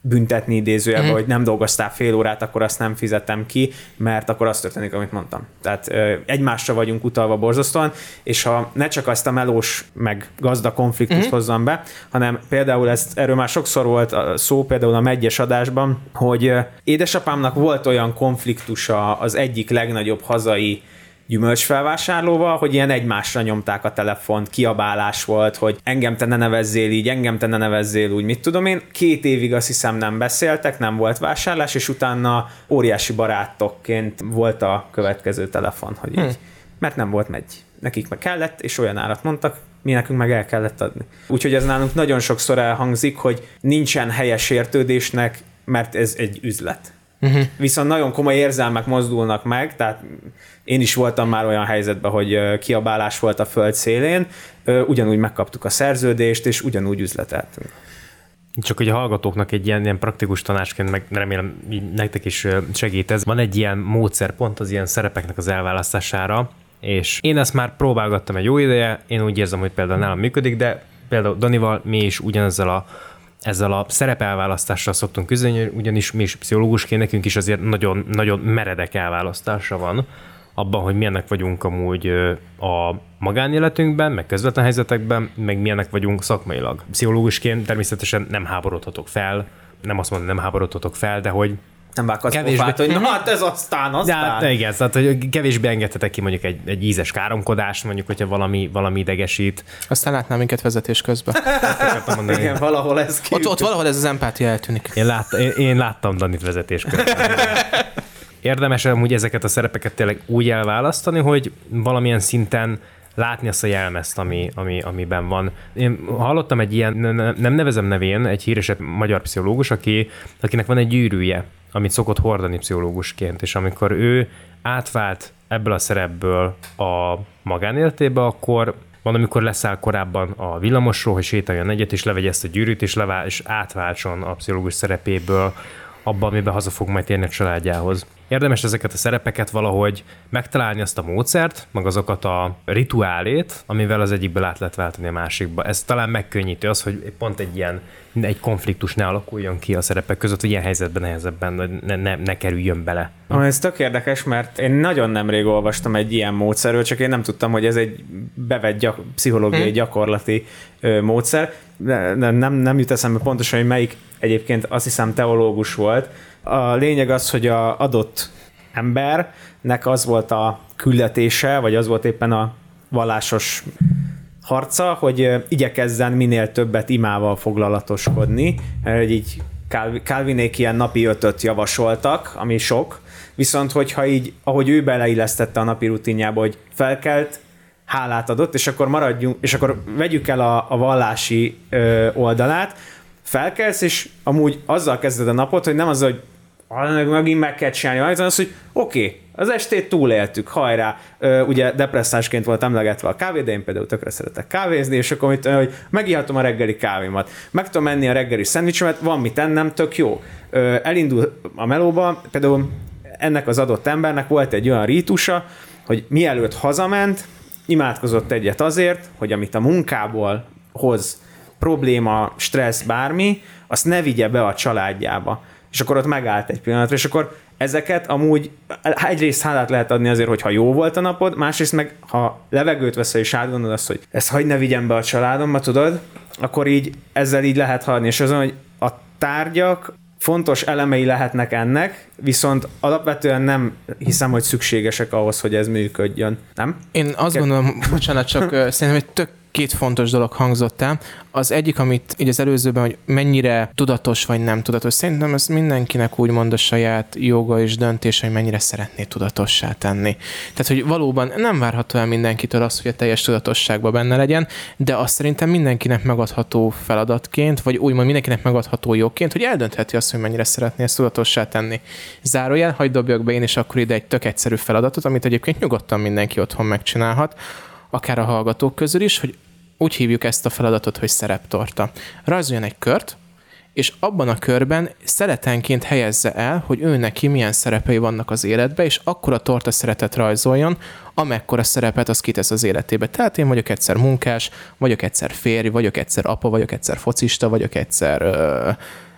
D: büntetni idézőjelben, mm. hogy nem dolgoztál fél órát, akkor azt nem fizetem ki, mert akkor az történik, amit mondtam. Tehát ö, egymásra vagyunk utalva borzasztóan, és ha ne csak azt a melós meg gazda konfliktust mm. hozzam be, hanem például ezt, erről már sokszor volt szó, például a megyes adásban, hogy édesapámnak volt olyan konfliktusa az egyik legnagyobb hazai gyümölcsfelvásárlóval, hogy ilyen egymásra nyomták a telefont, kiabálás volt, hogy engem te ne nevezzél így, engem te ne nevezzél úgy, mit tudom én. Két évig azt hiszem nem beszéltek, nem volt vásárlás, és utána óriási barátokként volt a következő telefon, hogy így, hmm. mert nem volt megy. Nekik meg kellett, és olyan árat mondtak, mi nekünk meg el kellett adni. Úgyhogy ez nálunk nagyon sokszor elhangzik, hogy nincsen helyes értődésnek, mert ez egy üzlet. Uh-huh. Viszont nagyon komoly érzelmek mozdulnak meg, tehát én is voltam már olyan helyzetben, hogy kiabálás volt a föld szélén, ugyanúgy megkaptuk a szerződést, és ugyanúgy üzleteltünk.
C: Csak hogy a hallgatóknak egy ilyen, ilyen praktikus tanácsként, meg remélem nektek is segít ez. Van egy ilyen módszer pont az ilyen szerepeknek az elválasztására, és én ezt már próbálgattam egy jó ideje, én úgy érzem, hogy például nálam működik, de például Danival mi is ugyanezzel a ezzel a szerepelválasztással szoktunk küzdeni, ugyanis mi is pszichológusként nekünk is azért nagyon, nagyon meredek elválasztása van abban, hogy milyenek vagyunk amúgy a magánéletünkben, meg közvetlen helyzetekben, meg milyenek vagyunk szakmailag. Pszichológusként természetesen nem háborodhatok fel, nem azt mondom, nem háborodhatok fel, de hogy
D: nem vághatsz kevésbé... pofát, hogy na hát ez aztán, aztán.
C: Ja, igen, tehát hogy kevésbé engedhetek ki mondjuk egy, egy ízes káromkodást, mondjuk, hogyha valami, valami idegesít.
B: Aztán látnám minket vezetés közben.
D: igen, valahol ez
B: ki. Ott, ott valahol ez az empátia eltűnik.
C: Én, lát, én, én láttam Danit vezetés közben. Érdemes amúgy ezeket a szerepeket tényleg úgy elválasztani, hogy valamilyen szinten látni azt a jelmezt, ami, ami, amiben van. Én hallottam egy ilyen, nem nevezem nevén, egy híres magyar pszichológus, aki, akinek van egy gyűrűje, amit szokott hordani pszichológusként, és amikor ő átvált ebből a szerepből a magánéletébe, akkor van, amikor leszáll korábban a villamosról, hogy sétáljon egyet, és levegye ezt a gyűrűt, és, levál, és átváltson a pszichológus szerepéből abba, amiben haza fog majd térni a családjához. Érdemes ezeket a szerepeket valahogy megtalálni azt a módszert, meg azokat a rituálét, amivel az egyikből át lehet váltani a másikba. Ez talán megkönnyíti az, hogy pont egy ilyen egy konfliktus ne alakuljon ki a szerepek között, hogy ilyen helyzetben nehezebben ne, ne, ne kerüljön bele.
D: Ah, ez tök érdekes, mert én nagyon nemrég olvastam egy ilyen módszerről, csak én nem tudtam, hogy ez egy bevett gyak- pszichológiai hmm. gyakorlati ö, módszer. De nem, nem jut eszembe pontosan, hogy melyik egyébként azt hiszem teológus volt. A lényeg az, hogy a adott embernek az volt a küldetése, vagy az volt éppen a vallásos harca, hogy igyekezzen minél többet imával foglalatoskodni, hogy így Calvinék ilyen napi ötöt javasoltak, ami sok, viszont hogyha így, ahogy ő beleillesztette a napi rutinjába, hogy felkelt, hálát adott, és akkor maradjunk, és akkor vegyük el a, a vallási ö, oldalát, felkelsz, és amúgy azzal kezded a napot, hogy nem az, hogy megint meg kell csinálni, hanem az, hogy oké, okay, az estét túléltük, hajrá. Ö, ugye depresszásként volt emlegetve a kávé, de én például tökre szeretek kávézni, és akkor mit, hogy megihatom a reggeli kávémat, meg tudom menni a reggeli szendvicsemet, van mit ennem, tök jó. Ö, elindul a melóba, például ennek az adott embernek volt egy olyan rítusa, hogy mielőtt hazament, imádkozott egyet azért, hogy amit a munkából hoz probléma, stressz, bármi, azt ne vigye be a családjába. És akkor ott megállt egy pillanatra, és akkor ezeket amúgy egyrészt hálát lehet adni azért, hogyha jó volt a napod, másrészt meg, ha levegőt veszel és átgondolod azt, hogy ezt hagyd ne vigyem be a családomba, tudod, akkor így ezzel így lehet haladni. És azon, hogy a tárgyak fontos elemei lehetnek ennek, viszont alapvetően nem hiszem, hogy szükségesek ahhoz, hogy ez működjön. Nem?
B: Én azt gondolom, bocsánat, csak szerintem egy tök két fontos dolog hangzott el. Az egyik, amit így az előzőben, hogy mennyire tudatos vagy nem tudatos. Szerintem ez mindenkinek úgymond a saját joga és döntés, hogy mennyire szeretné tudatossá tenni. Tehát, hogy valóban nem várható el mindenkitől az, hogy a teljes tudatosságban benne legyen, de azt szerintem mindenkinek megadható feladatként, vagy úgymond mindenkinek megadható jogként, hogy eldöntheti azt, hogy mennyire szeretné ezt tudatossá tenni. Zárójel, hagyd dobjak be én is akkor ide egy tök egyszerű feladatot, amit egyébként nyugodtan mindenki otthon megcsinálhat akár a hallgatók közül is, hogy úgy hívjuk ezt a feladatot, hogy szereptorta. Rajzoljon egy kört, és abban a körben szeretenként helyezze el, hogy ő neki milyen szerepei vannak az életben, és akkor a torta szeretet rajzoljon, amekkora szerepet az kitesz az életébe. Tehát én vagyok egyszer munkás, vagyok egyszer férj, vagyok egyszer apa, vagyok egyszer focista, vagyok egyszer ö,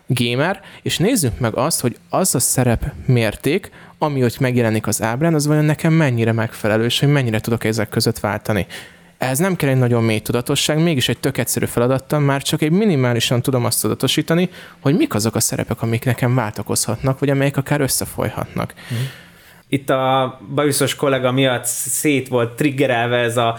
B: gamer, és nézzük meg azt, hogy az a szerep mérték, ami hogy megjelenik az ábrán, az vajon nekem mennyire megfelelő, és hogy mennyire tudok ezek között váltani. Ez nem kell egy nagyon mély tudatosság, mégis egy tök egyszerű feladattal már csak egy minimálisan tudom azt tudatosítani, hogy mik azok a szerepek, amik nekem váltakozhatnak, vagy amelyek akár összefolyhatnak. Mm
D: itt a bajuszos kollega miatt szét volt triggerelve ez a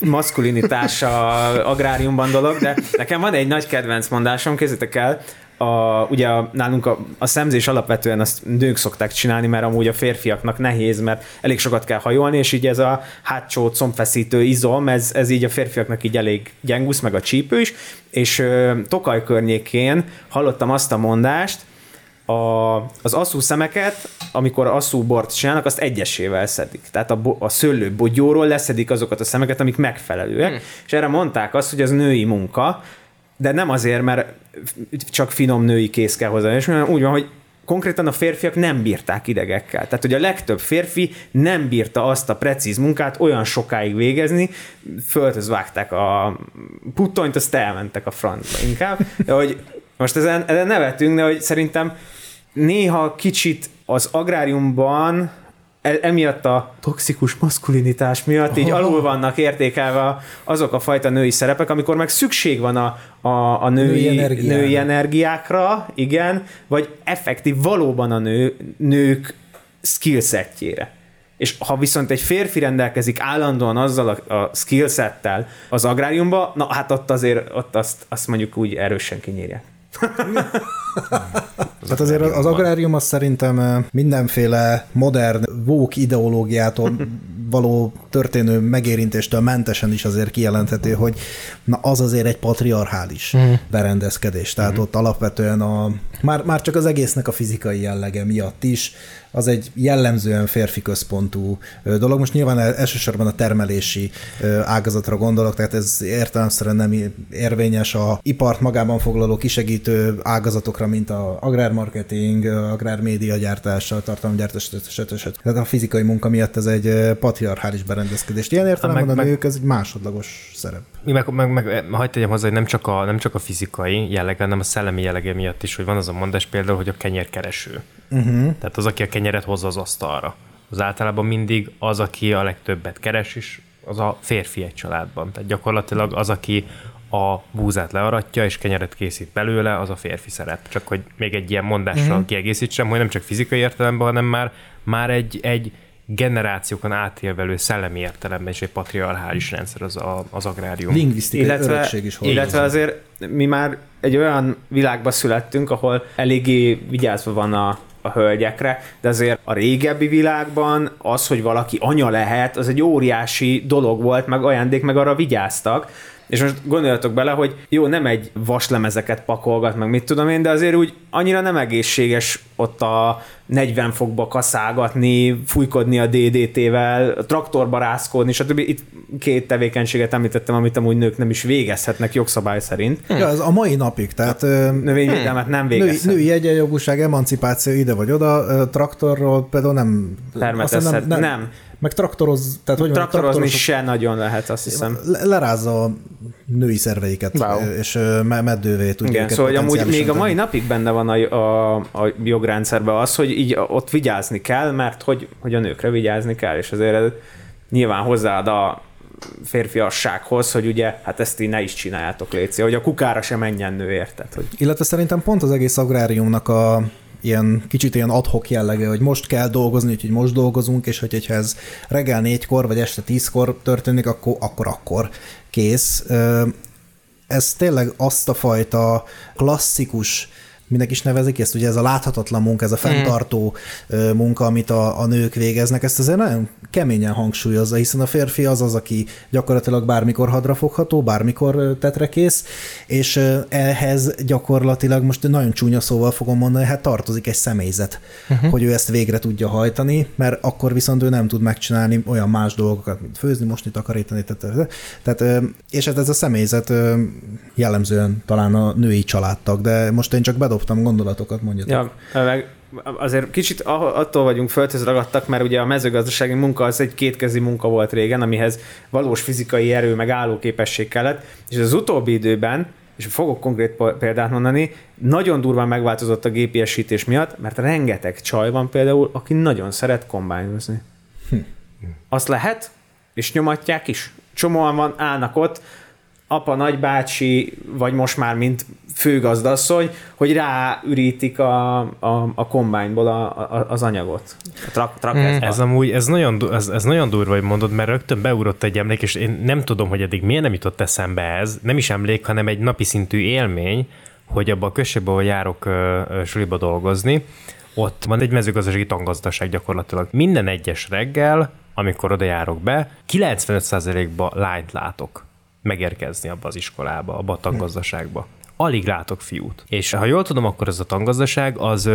D: maszkulinitás a agráriumban dolog, de nekem van egy nagy kedvenc mondásom, kézzétek el, a, ugye a, nálunk a, a szemzés alapvetően azt nők szokták csinálni, mert amúgy a férfiaknak nehéz, mert elég sokat kell hajolni, és így ez a hátsó combfeszítő izom, ez, ez így a férfiaknak így elég gyengusz, meg a csípő is, és ö, Tokaj környékén hallottam azt a mondást, a, az asszú szemeket, amikor asszú bort csinálnak, azt egyesével szedik. Tehát a, a szőlő bogyóról leszedik azokat a szemeket, amik megfelelőek, hmm. és erre mondták azt, hogy az női munka, de nem azért, mert csak finom női kész kell hozzá, és úgy van, hogy konkrétan a férfiak nem bírták idegekkel. Tehát, hogy a legtöbb férfi nem bírta azt a precíz munkát olyan sokáig végezni, földhöz vágták a puttonyt, azt elmentek a francba inkább. De hogy most ezen, ezen nevetünk, de hogy szerintem néha kicsit az agráriumban emiatt a toxikus maszkulinitás miatt így alul vannak értékelve azok a fajta női szerepek, amikor meg szükség van a, a, a női, női, energiára. női energiákra, igen, vagy effektív valóban a nő, nők skillsetjére. És ha viszont egy férfi rendelkezik állandóan azzal a, a skillsettel az agráriumba, na hát ott azért ott azt, azt mondjuk úgy erősen kinyírják. [LAUGHS]
A: Tehát azért az agrárium az szerintem mindenféle modern vók ideológiától való történő megérintéstől mentesen is azért kijelenthető, hogy na az azért egy patriarchális mm. berendezkedés. Tehát mm. ott alapvetően a, már, már csak az egésznek a fizikai jellege miatt is az egy jellemzően férfi központú dolog. Most nyilván elsősorban a termelési ágazatra gondolok, tehát ez értelemszerűen nem érvényes a ipart magában foglaló kisegítő ágazatokra, mint a agrármarketing, agrármédia gyártása, tartalomgyártás, stb. Tehát a fizikai munka miatt ez egy patriarchális berendezkedés. Ilyen értelemben meg, a nők, ez egy másodlagos szerep.
C: Meg, meg, meg hagyd tegyem hozzá, hogy nem csak, a, nem csak a fizikai jellege, hanem a szellemi jellege miatt is, hogy van az a mondás például, hogy a kenyérkereső. Uh-huh. Tehát az, aki a kenyeret hozza az asztalra. Az általában mindig az, aki a legtöbbet keres, és az a férfi egy családban. Tehát gyakorlatilag az, aki a búzát learatja, és kenyeret készít belőle, az a férfi szerep. Csak hogy még egy ilyen mondással uh-huh. kiegészítsem, hogy nem csak fizikai értelemben, hanem már, már egy, egy generációkon átélvelő szellemi értelemben is egy patriarchális rendszer az, a, az agrárium.
A: Lingvisztikai illetve, örökség is
D: hozzá. Illetve azért mi már egy olyan világba születtünk, ahol eléggé vigyázva van a, a hölgyekre, de azért a régebbi világban az, hogy valaki anya lehet, az egy óriási dolog volt, meg ajándék, meg arra vigyáztak. És most gondoljatok bele, hogy jó, nem egy vaslemezeket pakolgat, meg mit tudom én, de azért úgy annyira nem egészséges ott a 40 fokba kaszálgatni, fújkodni a DDT-vel, traktorba rászkodni, stb. Itt két tevékenységet említettem, amit amúgy nők nem is végezhetnek jogszabály szerint.
A: Ja, ez a mai napig, tehát...
D: Növényvédelmet nem végezhet.
A: Női, női egyenjogúság, emancipáció ide vagy oda, traktorról például nem...
D: Nem, nem.
A: Meg traktoroz, tehát hogy mondjam,
D: Traktorozni
A: traktoros-
D: se nagyon lehet, azt hiszem.
A: le- lerázza a női szerveiket,
B: Wow.
A: és meddővé tudja
D: Igen, szóval hogy amúgy még a mai napig benne van a, a, a jogrendszerben az, hogy így ott vigyázni kell, mert hogy, hogy a nőkre vigyázni kell, és azért ez nyilván hozzáad a férfiassághoz, hogy ugye, hát ezt így ne is csináljátok, Léci, hogy a kukára se menjen nő, érted? Hogy
A: Illetve szerintem pont az egész agráriumnak a ilyen kicsit ilyen adhok jellege, hogy most kell dolgozni, úgyhogy most dolgozunk, és hogy, hogyha ez reggel négykor, vagy este tízkor történik, akkor akkor, akkor kész. Ez tényleg azt a fajta klasszikus minek is nevezik ezt, ugye ez a láthatatlan munka, ez a fenntartó ö, munka, amit a, a nők végeznek, ezt azért nagyon keményen hangsúlyozza, hiszen a férfi az az, aki gyakorlatilag bármikor hadrafogható, bármikor tetrekész, és ehhez gyakorlatilag most nagyon csúnya szóval fogom mondani, hát tartozik egy személyzet, uh-huh. hogy ő ezt végre tudja hajtani, mert akkor viszont ő nem tud megcsinálni olyan más dolgokat, mint főzni, mosni, takarítani, tehát, tehát és hát ez a személyzet jellemzően talán a női családtag, de most én csak bedobtam gondolatokat, mondjatok.
D: Ja, meg azért kicsit attól vagyunk földhöz ragadtak, mert ugye a mezőgazdasági munka az egy kétkezi munka volt régen, amihez valós fizikai erő meg állóképesség kellett, és az utóbbi időben, és fogok konkrét példát mondani, nagyon durván megváltozott a gépiesítés miatt, mert rengeteg csaj van például, aki nagyon szeret kombányozni. Azt lehet, és nyomatják is. Csomóan van, állnak ott, apa, nagybácsi, vagy most már mint főgazdasszony, hogy ráürítik a, a, a kombányból a, a, az anyagot. A trak, trak,
B: Mm.
C: Ez amúgy, ez nagyon, ez, ez nagyon durva, hogy mondod, mert rögtön beugrott egy emlék, és én nem tudom, hogy eddig miért nem jutott eszembe ez, nem is emlék, hanem egy napi szintű élmény, hogy abban a községben, ahol járok ö, ö, suliba dolgozni, ott van egy mezőgazdasági tangazdaság gyakorlatilag. Minden egyes reggel, amikor oda járok be, 95%-ba lányt látok megérkezni abba az iskolába, abba a tangazdaságba. Alig látok fiút. És ha jól tudom, akkor ez a tangazdaság az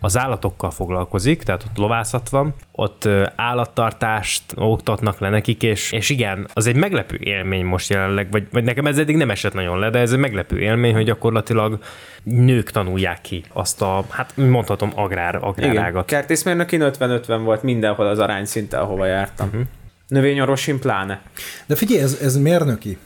C: az állatokkal foglalkozik, tehát ott lovászat van, ott állattartást oktatnak le nekik, és, és igen, az egy meglepő élmény most jelenleg, vagy, vagy nekem ez eddig nem esett nagyon le, de ez egy meglepő élmény, hogy gyakorlatilag nők tanulják ki azt a, hát mondhatom, agrár,
D: Igen,
C: agrárágat.
D: kertészmérnökin 50-50 volt mindenhol az arány szinte, ahova jártam. Uh-huh. Növényorvosin pláne.
A: De figyelj, ez, ez mérnöki.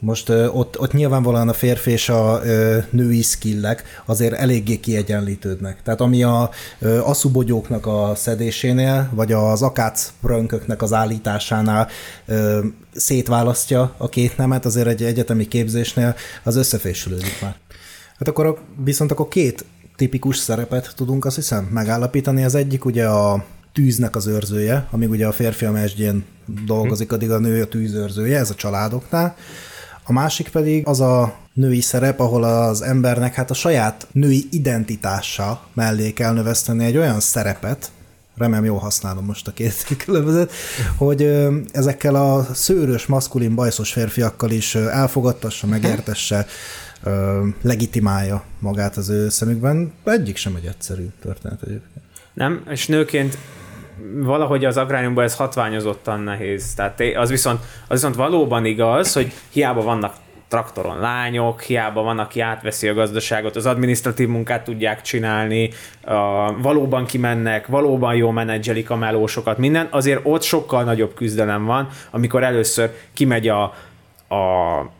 A: Most ö, ott, ott nyilvánvalóan a férfi és a ö, női skillek azért eléggé kiegyenlítődnek. Tehát ami a ö, aszubogyóknak a szedésénél, vagy az akác prönköknek az állításánál ö, szétválasztja a két nemet, azért egy egyetemi képzésnél az összefésülődik már. Hát akkor a, viszont akkor két tipikus szerepet tudunk azt hiszem megállapítani. Az egyik ugye a tűznek az őrzője, amíg ugye a férfi a mesdjén dolgozik, addig a nő a tűzőrzője, ez a családoknál. A másik pedig az a női szerep, ahol az embernek hát a saját női identitása mellé kell növeszteni egy olyan szerepet, remélem jól használom most a két [LAUGHS] különbözőt, hogy ezekkel a szőrös, maszkulin, bajszos férfiakkal is elfogadtassa, megértesse, ö, legitimálja magát az ő szemükben. Egyik sem egy egyszerű történet egyébként.
D: Nem? És nőként valahogy az agráriumban ez hatványozottan nehéz. Tehát az viszont, az viszont valóban igaz, hogy hiába vannak traktoron lányok, hiába van, aki átveszi a gazdaságot, az adminisztratív munkát tudják csinálni, a, valóban kimennek, valóban jól menedzselik a melósokat, minden, azért ott sokkal nagyobb küzdelem van, amikor először kimegy a, a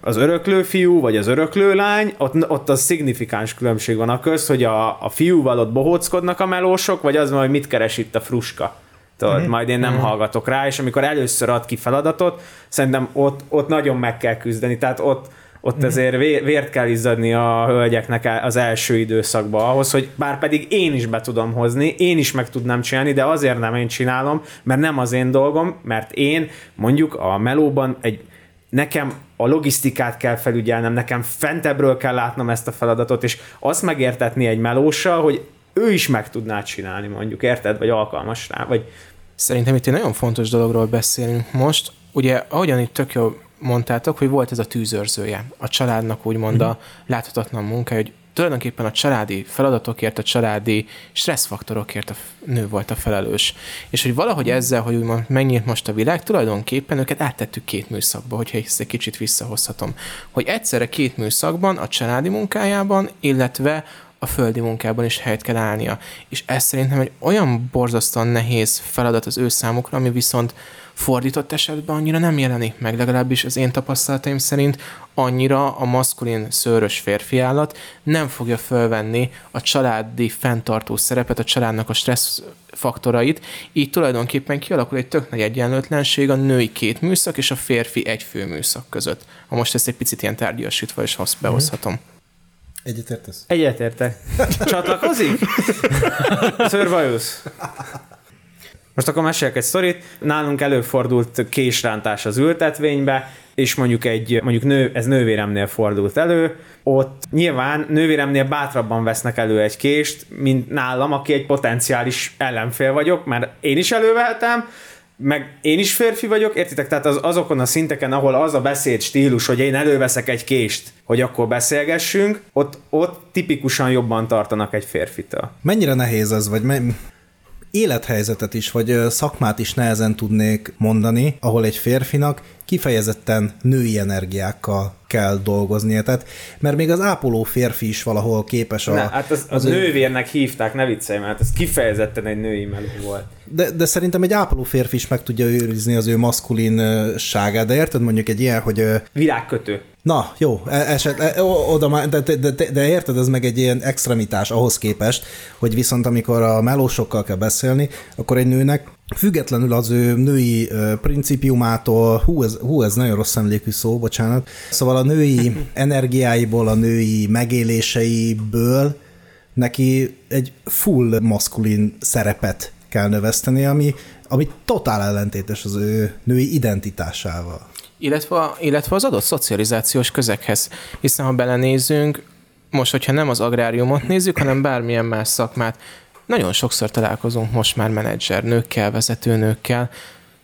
D: az öröklő fiú, vagy az öröklő lány, ott, ott az szignifikáns különbség van a közt, hogy a, a fiúval ott bohóckodnak a melósok, vagy az van, hogy mit keres itt a fruska. Tudod, majd én nem hallgatok rá, és amikor először ad ki feladatot, szerintem ott, ott nagyon meg kell küzdeni, tehát ott, ott azért vé- vért kell izzadni a hölgyeknek az első időszakban ahhoz, hogy bár pedig én is be tudom hozni, én is meg tudnám csinálni, de azért nem én csinálom, mert nem az én dolgom, mert én mondjuk a melóban egy nekem a logisztikát kell felügyelnem, nekem fentebbről kell látnom ezt a feladatot, és azt megértetni egy melóssal, hogy ő is meg tudná csinálni, mondjuk, érted? Vagy alkalmas rá, vagy
B: Szerintem itt egy nagyon fontos dologról beszélünk most. Ugye, ahogyan itt tök jól mondtátok, hogy volt ez a tűzőrzője a családnak úgymond a láthatatlan munka, hogy tulajdonképpen a családi feladatokért, a családi stresszfaktorokért a nő volt a felelős. És hogy valahogy ezzel, hogy úgymond megnyílt most a világ, tulajdonképpen őket áttettük két műszakba, hogyha ezt egy kicsit visszahozhatom. Hogy egyszerre két műszakban, a családi munkájában, illetve a földi munkában is helyet kell állnia. És ez szerintem egy olyan borzasztóan nehéz feladat az ő számukra, ami viszont fordított esetben annyira nem jelenik meg, legalábbis az én tapasztalataim szerint annyira a maszkulin szőrös férfi állat nem fogja fölvenni a családi fenntartó szerepet, a családnak a stressz faktorait, így tulajdonképpen kialakul egy tök nagy egyenlőtlenség a női két műszak és a férfi egy fő műszak között. Ha most ezt egy picit ilyen tárgyasítva is hoz, behozhatom.
A: Egyetértesz?
D: Egyetértek. Csatlakozik? [LAUGHS] Szörvajusz. Most akkor mesélek egy sztorit. Nálunk előfordult késrántás az ültetvénybe, és mondjuk egy, mondjuk nő, ez nővéremnél fordult elő, ott nyilván nővéremnél bátrabban vesznek elő egy kést, mint nálam, aki egy potenciális ellenfél vagyok, mert én is elővehetem, meg én is férfi vagyok, értitek? Tehát az, azokon a szinteken, ahol az a beszéd stílus, hogy én előveszek egy kést, hogy akkor beszélgessünk, ott, ott tipikusan jobban tartanak egy férfitől.
A: Mennyire nehéz ez, vagy me- élethelyzetet is, vagy szakmát is nehezen tudnék mondani, ahol egy férfinak kifejezetten női energiákkal kell dolgoznia. Tehát, mert még az ápoló férfi is valahol képes a...
D: Ne, hát az, az,
A: az ő-
D: nővérnek hívták, ne viccelj, mert ez kifejezetten egy női meló volt.
A: De, de szerintem egy ápoló férfi is meg tudja őrizni az ő maszkulinságát, de érted mondjuk egy ilyen, hogy
D: Virágkötő.
A: Na, jó, e- eset, e- oda már, de, de, de, de érted, ez meg egy ilyen extremitás ahhoz képest, hogy viszont amikor a melósokkal kell beszélni, akkor egy nőnek függetlenül az ő női principiumától, hú ez, hú, ez nagyon rossz emlékű szó, bocsánat, szóval a női [LAUGHS] energiáiból, a női megéléseiből neki egy full maszkulin szerepet kell növeszteni, ami, ami totál ellentétes az ő női identitásával.
B: Illetve, illetve az adott szocializációs közeghez. Hiszen ha belenézünk, most, hogyha nem az agráriumot nézzük, hanem bármilyen más szakmát, nagyon sokszor találkozunk most már menedzsernőkkel, vezetőnőkkel,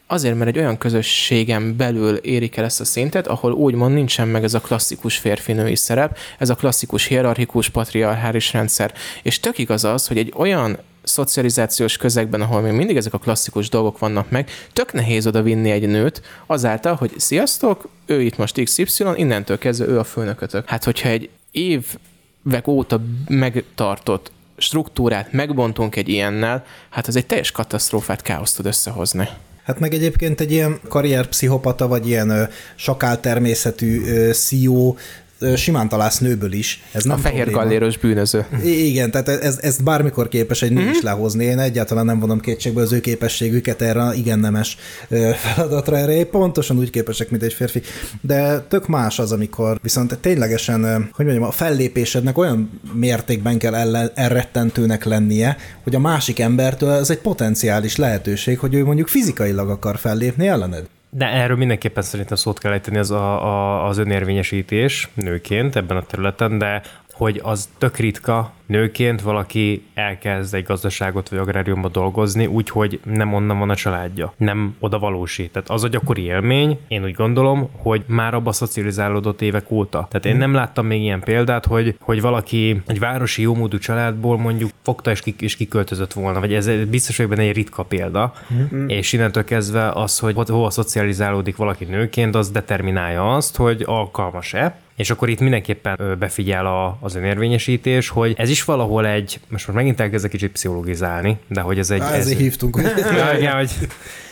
B: azért, mert egy olyan közösségen belül érik el ezt a szintet, ahol úgymond nincsen meg ez a klasszikus férfi-női szerep, ez a klasszikus hierarchikus, patriarchális rendszer. És tök igaz az, hogy egy olyan szocializációs közegben, ahol még mindig ezek a klasszikus dolgok vannak meg, tök nehéz oda vinni egy nőt azáltal, hogy sziasztok, ő itt most XY, innentől kezdve ő a főnökötök. Hát, hogyha egy évek óta megtartott struktúrát megbontunk egy ilyennel, hát az egy teljes katasztrófát, káoszt tud összehozni.
A: Hát meg egyébként egy ilyen karrierpszichopata, vagy ilyen ö, sakál természetű CEO simán találsz nőből is. Ez nem
B: a fehér
A: probléma.
B: galléros bűnöző.
A: Igen, tehát ez, ezt bármikor képes egy nő
B: Mhm.
A: is lehozni. Én egyáltalán nem vonom kétségbe az ő képességüket erre a igen nemes feladatra. Erre pontosan úgy képesek, mint egy férfi. De tök más az, amikor viszont ténylegesen, hogy mondjam, a fellépésednek olyan mértékben kell ellen, elrettentőnek lennie, hogy a másik embertől ez egy potenciális lehetőség, hogy ő mondjuk fizikailag akar fellépni ellened.
C: De erről mindenképpen szerintem szót kell ejteni az, a, a, az önérvényesítés nőként ebben a területen, de hogy az tök ritka nőként valaki elkezd egy gazdaságot vagy agráriumba dolgozni, úgyhogy nem onnan van a családja, nem oda valósít. Tehát az a gyakori élmény, én úgy gondolom, hogy már abba szocializálódott évek óta. Tehát én nem láttam még ilyen példát, hogy, hogy valaki egy városi jómódú családból mondjuk fogta és, kik, és kiköltözött volna, vagy ez biztos, hogy benne egy ritka példa, mm. és innentől kezdve az, hogy hova szocializálódik valaki nőként, az determinálja azt, hogy alkalmas-e, és akkor itt mindenképpen befigyel a, az önérvényesítés, hogy ez is valahol egy, most már megint elkezdek kicsit pszichologizálni, de hogy ez egy...
A: Á,
C: ez,
A: ezért hívtunk. [LAUGHS]
C: Ja, igen, hogy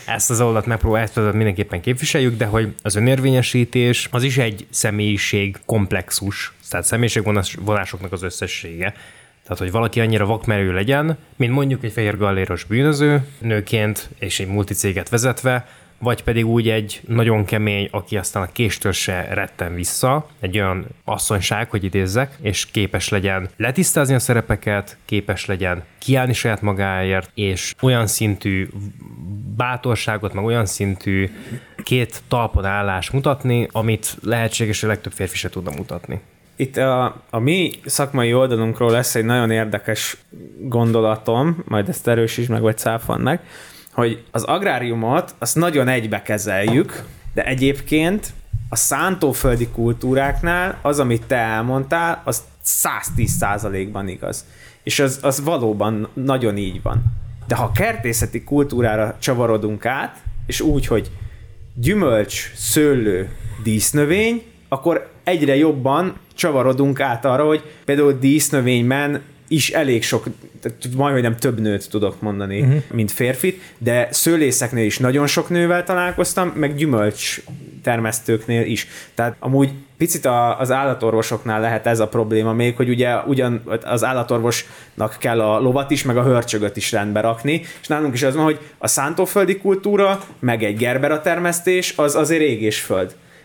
C: ezt az oldalt megpróbál, ezt az mindenképpen képviseljük, de hogy az önérvényesítés az is egy személyiség komplexus, tehát személyiségvonásoknak az összessége. Tehát, hogy valaki annyira vakmerő legyen, mint mondjuk egy fehér galléros bűnöző nőként és egy multicéget vezetve, vagy pedig úgy egy nagyon kemény, aki aztán a késtől se retten vissza, egy olyan asszonyság, hogy idézzek, és képes legyen letisztázni a szerepeket, képes legyen kiállni saját magáért, és olyan szintű bátorságot, meg olyan szintű két talpon állás mutatni, amit lehetséges, hogy a legtöbb férfi se tudna mutatni.
D: Itt a, a mi szakmai oldalunkról lesz egy nagyon érdekes gondolatom, majd ezt erősíts meg, vagy cáfon meg, hogy az agráriumot azt nagyon egybe kezeljük, de egyébként a szántóföldi kultúráknál az, amit te elmondtál, az 110% ban igaz. És az, az valóban nagyon így van. De ha kertészeti kultúrára csavarodunk át, és úgy, hogy gyümölcs, szőlő, dísznövény, akkor egyre jobban csavarodunk át arra, hogy például dísznövényben is elég sok, tehát majdnem nem több nőt tudok mondani, uh-huh. mint férfit, de szőlészeknél is nagyon sok nővel találkoztam, meg gyümölcs termesztőknél is. Tehát amúgy picit a, az állatorvosoknál lehet ez a probléma még, hogy ugye ugyan az állatorvosnak kell a lovat is, meg a hörcsögöt is rendbe rakni, és nálunk is az van, hogy a szántóföldi kultúra, meg egy gerbera termesztés, az azért ég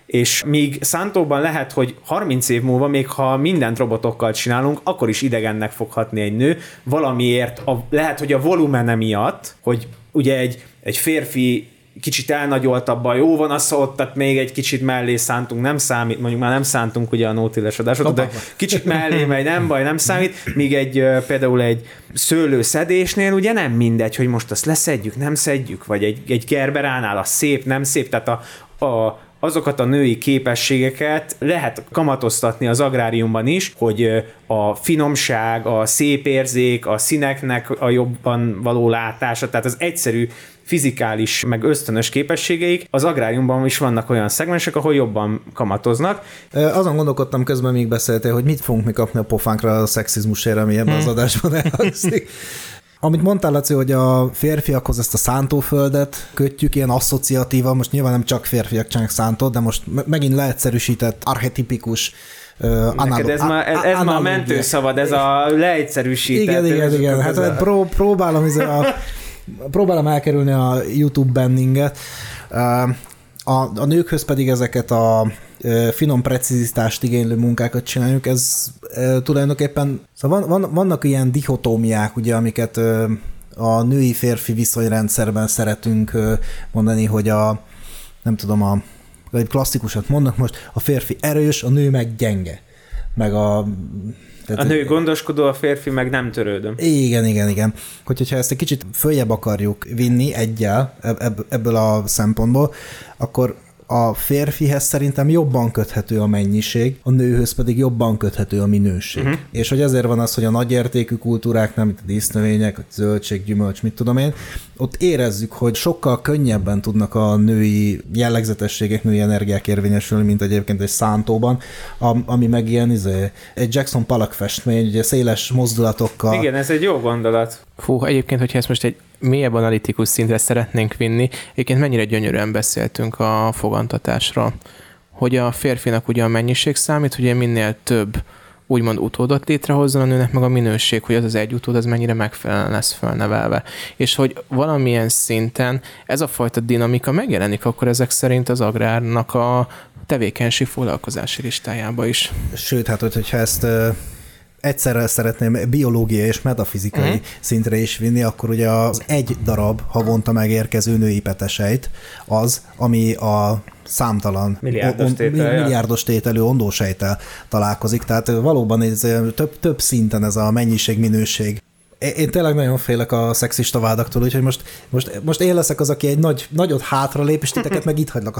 D: és míg Szántóban lehet, hogy 30 év múlva, még ha mindent robotokkal csinálunk, akkor is idegennek foghatni egy nő, valamiért, a, lehet, hogy a volumene miatt, hogy ugye egy, egy férfi kicsit elnagyoltabban jó van, az ott, tehát még egy kicsit mellé szántunk, nem számít, mondjuk már nem szántunk ugye a nótiles adásot, de kicsit mellé megy, nem baj, nem számít, míg egy például egy szőlőszedésnél ugye nem mindegy, hogy most azt leszedjük, nem szedjük, vagy egy, egy gerberánál a szép, nem szép, tehát a, a azokat a női képességeket lehet kamatoztatni az agráriumban is, hogy a finomság, a szép érzék, a színeknek a jobban való látása, tehát az egyszerű fizikális, meg ösztönös képességeik, az agráriumban is vannak olyan szegmensek, ahol jobban kamatoznak.
A: Azon gondolkodtam közben, még beszéltél, hogy mit fogunk mi kapni a pofánkra a szexizmusért, ami ebben hmm. az adásban elhangzik. [LAUGHS] Amit mondtál, Laci, hogy a férfiakhoz ezt a szántóföldet kötjük ilyen asszociatívan, most nyilván nem csak férfiak csinálják szántót, de most megint leegyszerűsített, archetipikus
D: Neked ez, ma, ez, ez ma a mentőszavad, ez a leegyszerűsített.
A: Igen, igen, igen. Hát pró, próbálom, a, [LAUGHS] próbálom elkerülni a YouTube banninget. A, a nőkhöz pedig ezeket a finom precizitást igénylő munkákat csináljuk, ez e, tulajdonképpen, szóval van, van, vannak ilyen dihotómiák, ugye, amiket e, a női-férfi viszonyrendszerben szeretünk e, mondani, hogy a, nem tudom, a, egy klasszikusat mondnak most, a férfi erős, a nő meg gyenge. Meg a
D: tehát, a nő gondoskodó, a férfi meg nem törődöm.
A: Igen, igen, igen. Hogy, hogyha ezt egy kicsit följebb akarjuk vinni egyel ebből a szempontból, akkor a férfihez szerintem jobban köthető a mennyiség, a nőhöz pedig jobban köthető a minőség. Uh-huh. És hogy ezért van az, hogy a nagyértékű kultúrák, nem mint a dísznövények, a zöldség, gyümölcs, mit tudom én, ott érezzük, hogy sokkal könnyebben tudnak a női jellegzetességek, női energiák érvényesülni, mint egyébként egy szántóban, ami meg ilyen izé, egy Jackson Pollock festmény, ugye széles mozdulatokkal.
D: Igen, ez egy jó gondolat.
B: Fú, egyébként, hogyha ezt most egy mélyebb analitikus szintre szeretnénk vinni, egyébként mennyire gyönyörűen beszéltünk a fogantatásról, hogy a férfinak ugye a mennyiség számít, hogy minél több úgymond utódot létrehozzon a nőnek, meg a minőség, hogy az az egy utód, az mennyire megfelelően lesz felnevelve. És hogy valamilyen szinten ez a fajta dinamika megjelenik akkor ezek szerint az agrárnak a tevékenység foglalkozási listájába is.
A: Sőt, hát hogyha ezt egyszerre szeretném biológiai és metafizikai uh-huh. szintre is vinni, akkor ugye az egy darab havonta megérkező női petesejt az, ami a számtalan
D: milliárdos, tétel,
A: milliárdos tételű ondósejtel találkozik, tehát valóban ez több, több szinten ez a mennyiség-minőség én tényleg nagyon félek a szexista vádaktól, úgyhogy most, most, most én leszek az, aki egy nagy, nagyot hátra lép, és titeket meg itt hagylak a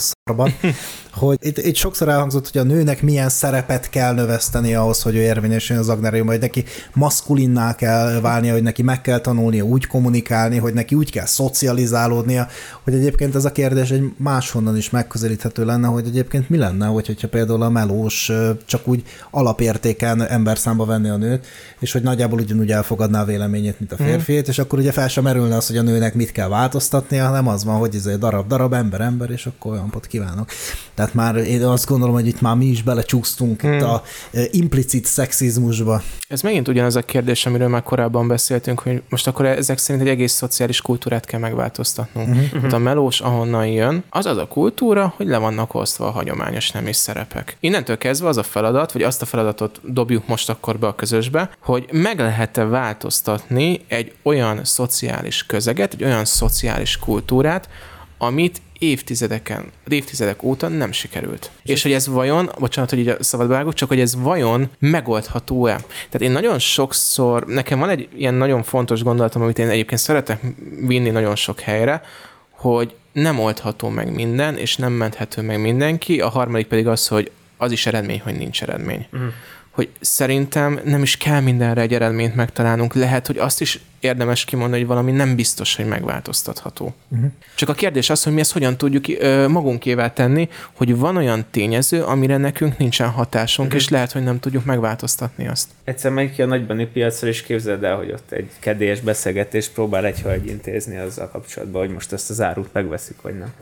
A: [LAUGHS] hogy itt, itt sokszor elhangzott, hogy a nőnek milyen szerepet kell növeszteni ahhoz, hogy ő érvényesüljön az agnáriumban, hogy neki maszkulinná kell válnia, hogy neki meg kell tanulnia úgy kommunikálni, hogy neki úgy kell szocializálódnia, hogy egyébként ez a kérdés egy máshonnan is megközelíthető lenne, hogy egyébként mi lenne, hogy, hogyha például a melós csak úgy alapértéken ember számba venni a nőt, és hogy nagyjából ugyanúgy elfogadná a véleményét, mint a férfiét, mm. és akkor ugye fel sem merülne az, hogy a nőnek mit kell változtatnia, hanem az van, hogy ez egy darab-darab, ember-ember, és akkor olyan pot kívánok. Tehát már én azt gondolom, hogy itt már mi is belecsúsztunk mm. itt a implicit szexizmusba.
B: Ez megint ugyanaz a kérdés, amiről már korábban beszéltünk, hogy most akkor ezek szerint egy egész szociális kultúrát kell megváltoztatnunk. Mm-hmm. Tehát a melós, ahonnan jön, az az a kultúra, hogy le vannak osztva a hagyományos nemi szerepek. Innentől kezdve az a feladat, vagy azt a feladatot dobjuk most akkor be a közösbe, hogy meg lehet-e változtatni egy olyan szociális közeget, egy olyan szociális kultúrát, amit évtizedeken, évtizedek óta nem sikerült. És, és hogy ez vajon, bocsánat, hogy így a szabadvágok, csak hogy ez vajon megoldható-e? Tehát én nagyon sokszor, nekem van egy ilyen nagyon fontos gondolatom, amit én egyébként szeretek vinni nagyon sok helyre, hogy nem oldható meg minden, és nem menthető meg mindenki, a harmadik pedig az, hogy az is eredmény, hogy nincs eredmény. Uh-huh hogy szerintem nem is kell mindenre egy eredményt megtalálnunk. Lehet, hogy azt is érdemes kimondani, hogy valami nem biztos, hogy megváltoztatható. Uh-huh. Csak a kérdés az, hogy mi ezt hogyan tudjuk ö, magunkével tenni, hogy van olyan tényező, amire nekünk nincsen hatásunk, uh-huh. és lehet, hogy nem tudjuk megváltoztatni azt.
D: Egyszer megy ki a nagybani piacra, és képzeld el, hogy ott egy kedélyes beszélgetés próbál egy hölgy intézni azzal kapcsolatban, hogy most ezt az árut megveszik, vagy nem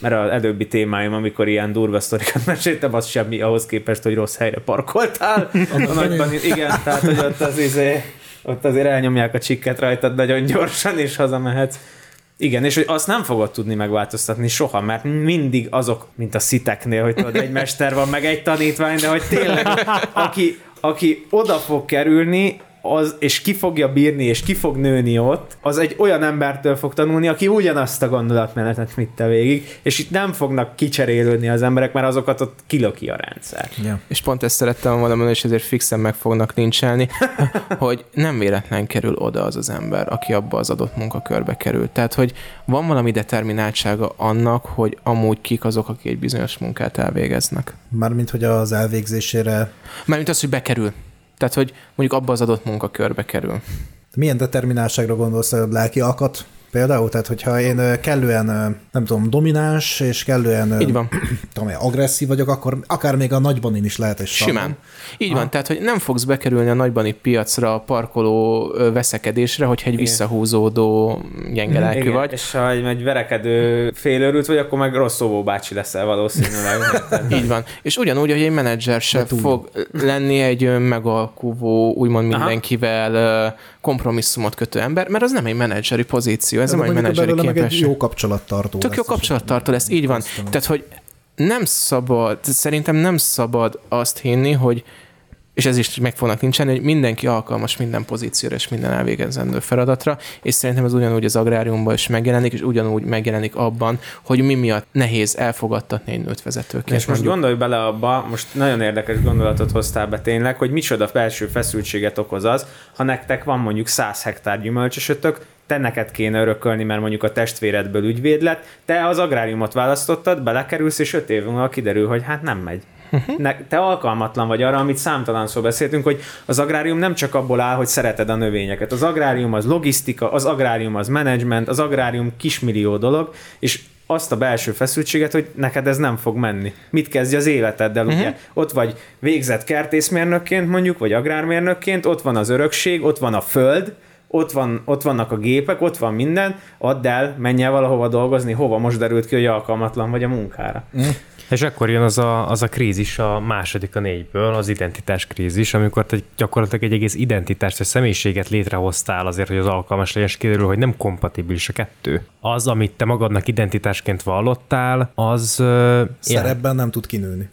D: mert az előbbi témáim, amikor ilyen durva sztorikat meséltem, az semmi ahhoz képest, hogy rossz helyre parkoltál. [LAUGHS] a nagyban, igen, tehát hogy ott, az izé, ott azért elnyomják a csikket rajtad nagyon gyorsan, és hazamehetsz. Igen, és hogy azt nem fogod tudni megváltoztatni soha, mert mindig azok, mint a sziteknél, hogy tudod, egy mester van, meg egy tanítvány, de hogy tényleg, aki, aki oda fog kerülni, az, és ki fogja bírni, és ki fog nőni ott, az egy olyan embertől fog tanulni, aki ugyanazt a gondolatmenetet vitte végig, és itt nem fognak kicserélődni az emberek, mert azokat ott kilöki a rendszer.
B: Ja. És pont ezt szerettem volna mondani, és ezért fixen meg fognak nincselni, [LAUGHS] hogy nem véletlen kerül oda az az ember, aki abba az adott munkakörbe kerül. Tehát, hogy van valami determináltsága annak, hogy amúgy kik azok, akik egy bizonyos munkát elvégeznek.
A: Mármint, hogy az elvégzésére...
B: Mármint az, hogy bekerül. Tehát, hogy mondjuk abba az adott munkakörbe kerül.
A: Milyen determinálságra gondolsz, lelki alkat Például, tehát hogyha én kellően, nem tudom, domináns, és kellően
B: Így van. [CLEARS THROAT]
A: Tudom, agresszív vagyok, akkor akár még a nagybanin is lehet egy
B: Simán. Így ha. van, tehát hogy nem fogsz bekerülni a nagybani piacra a parkoló veszekedésre, hogyha egy Igen. visszahúzódó gyengelelkű vagy.
D: És ha egy, egy verekedő félőrült vagy, akkor meg rossz óvó bácsi leszel valószínűleg. [LAUGHS]
B: Így van. És ugyanúgy, hogy egy menedzser se fog lenni egy megalkuvó, úgymond mindenkivel Aha. kompromisszumot kötő ember, mert az nem egy menedzseri pozíció ez nem egy menedzseri képesség. Meg egy
A: jó kapcsolattartó.
B: Tök jó kapcsolattartó lesz, így van. Tehát, hogy nem szabad, szerintem nem szabad azt hinni, hogy és ez is meg fognak nincsen, hogy mindenki alkalmas minden pozícióra és minden elvégezendő feladatra, és szerintem ez ugyanúgy az agráriumban is megjelenik, és ugyanúgy megjelenik abban, hogy mi miatt nehéz elfogadtatni egy nőt vezetőként.
D: És most gondolj bele abba, most nagyon érdekes gondolatot hoztál be tényleg, hogy micsoda belső feszültséget okoz az, ha nektek van mondjuk 100 hektár gyümölcsösötök, te neked kéne örökölni, mert mondjuk a testvéredből ügyvéd lett, te az agráriumot választottad, belekerülsz, és öt év múlva kiderül, hogy hát nem megy. Uh-huh. Ne, te alkalmatlan vagy arra, amit számtalan szó beszéltünk, hogy az agrárium nem csak abból áll, hogy szereted a növényeket. Az agrárium az logisztika, az agrárium az menedzsment, az agrárium kismillió dolog, és azt a belső feszültséget, hogy neked ez nem fog menni. Mit kezdj az életeddel, uh-huh. ugye? Ott vagy végzett kertészmérnökként mondjuk, vagy agrármérnökként, ott van az örökség, ott van a föld, ott, van, ott vannak a gépek, ott van minden, add el, menj el valahova dolgozni, hova most derült ki, hogy alkalmatlan vagy a munkára. Mm.
C: És akkor jön az a, az a krízis a második a négyből, az identitás krízis, amikor te gyakorlatilag egy egész identitást, egy személyiséget létrehoztál azért, hogy az alkalmas legyen, és kiderül, hogy nem kompatibilis a kettő. Az, amit te magadnak identitásként vallottál, az...
A: Szerepben nem tud kinőni.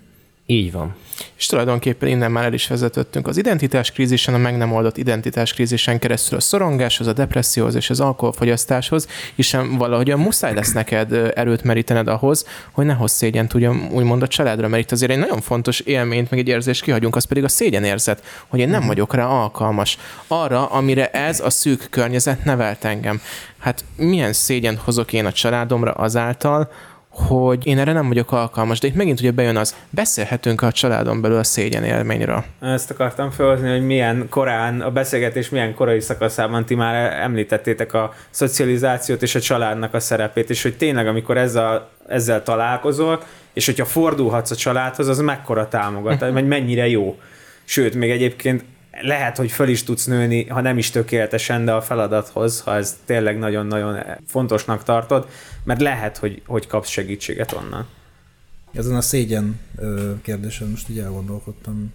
C: Így van.
B: És tulajdonképpen innen már el is vezetődtünk az identitáskrízisen, a meg nem oldott identitáskrízisen keresztül a szorongáshoz, a depresszióhoz és az alkoholfogyasztáshoz, és valahogy a muszáj lesz neked erőt merítened ahhoz, hogy ne hozz szégyen tudjam úgymond a családra, mert itt azért egy nagyon fontos élményt, meg egy érzést kihagyunk, az pedig a szégyenérzet, hogy én nem uh-huh. vagyok rá alkalmas. Arra, amire ez a szűk környezet nevelt engem. Hát milyen szégyen hozok én a családomra azáltal, hogy én erre nem vagyok alkalmas, de itt megint ugye bejön az, beszélhetünk a családon belül a szégyen élményről.
D: Ezt akartam felhozni, hogy milyen korán, a beszélgetés milyen korai szakaszában ti már említettétek a szocializációt és a családnak a szerepét, és hogy tényleg amikor ezzel, ezzel találkozol, és hogyha fordulhatsz a családhoz, az mekkora támogatás, vagy mennyire jó. Sőt, még egyébként lehet, hogy föl is tudsz nőni, ha nem is tökéletesen, de a feladathoz, ha ez tényleg nagyon-nagyon fontosnak tartod, mert lehet, hogy, hogy kapsz segítséget onnan.
A: Ezen a szégyen kérdésen most így elgondolkodtam.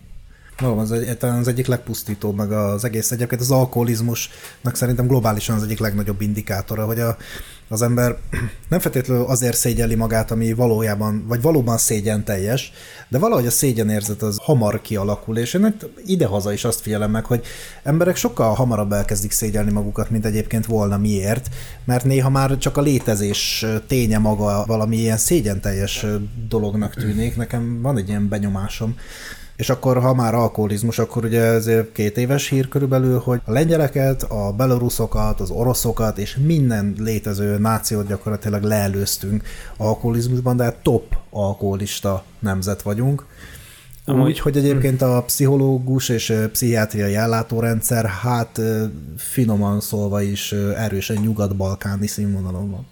A: Magam az, egy, talán az egyik legpusztító, meg az egész egyébként az alkoholizmusnak szerintem globálisan az egyik legnagyobb indikátora, hogy a, az ember [CLEARS THROAT] nem feltétlenül azért szégyelli magát, ami valójában, vagy valóban szégyen teljes, de valahogy a szégyenérzet az hamar kialakul, és én idehaza is azt figyelem meg, hogy emberek sokkal hamarabb elkezdik szégyelni magukat, mint egyébként volna miért, mert néha már csak a létezés ténye maga valami ilyen szégyen teljes dolognak tűnik. Nekem van egy ilyen benyomásom, és akkor, ha már alkoholizmus, akkor ugye ez két éves hír körülbelül, hogy a lengyeleket, a beloruszokat, az oroszokat és minden létező nációt gyakorlatilag leelőztünk alkoholizmusban, de top alkoholista nemzet vagyunk. Amúgy. Úgy, hogy egyébként a pszichológus és pszichiátriai ellátórendszer, hát finoman szólva is erősen nyugat-balkáni színvonalon van.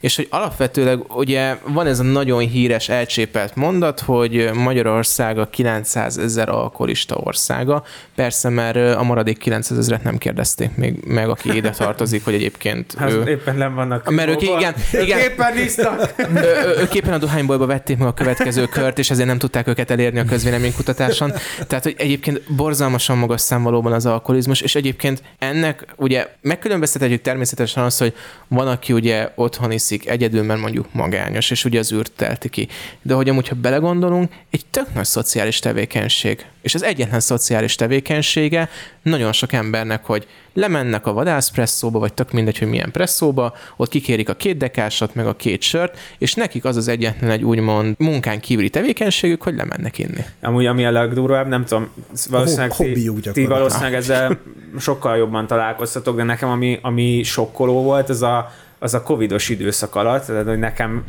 B: És hogy alapvetőleg ugye van ez a nagyon híres elcsépelt mondat, hogy Magyarország a 900 ezer alkoholista országa. Persze, mert a maradék 900 ezeret nem kérdezték még meg, aki ide tartozik, hogy egyébként
D: Hát
B: ő...
D: éppen nem vannak.
B: Mert ők
D: klubban.
B: igen,
D: Ők
B: igen.
D: éppen isztak.
B: Ö- ők éppen a dohányboltba vették meg a következő kört, és ezért nem tudták őket elérni a közvéleménykutatáson. Tehát, hogy egyébként borzalmasan magas szám valóban az alkoholizmus, és egyébként ennek ugye megkülönböztethetjük természetesen azt, hogy van, aki ugye otthon iszik egyedül, mert mondjuk magányos, és ugye az űrt telti ki. De hogy amúgy, ha belegondolunk, egy tök nagy szociális tevékenység, és az egyetlen szociális tevékenysége nagyon sok embernek, hogy lemennek a vadászpresszóba, vagy tök mindegy, hogy milyen presszóba, ott kikérik a két dekásat, meg a két sört, és nekik az az egyetlen egy úgymond munkán kívüli tevékenységük, hogy lemennek inni.
D: Amúgy ami a legdurvább, nem tudom, valószínűleg
A: hobbiuk
D: ti, ti valószínűleg ezzel sokkal jobban találkoztatok, de nekem ami, ami sokkoló volt, az a, az a covidos időszak alatt, tehát hogy nekem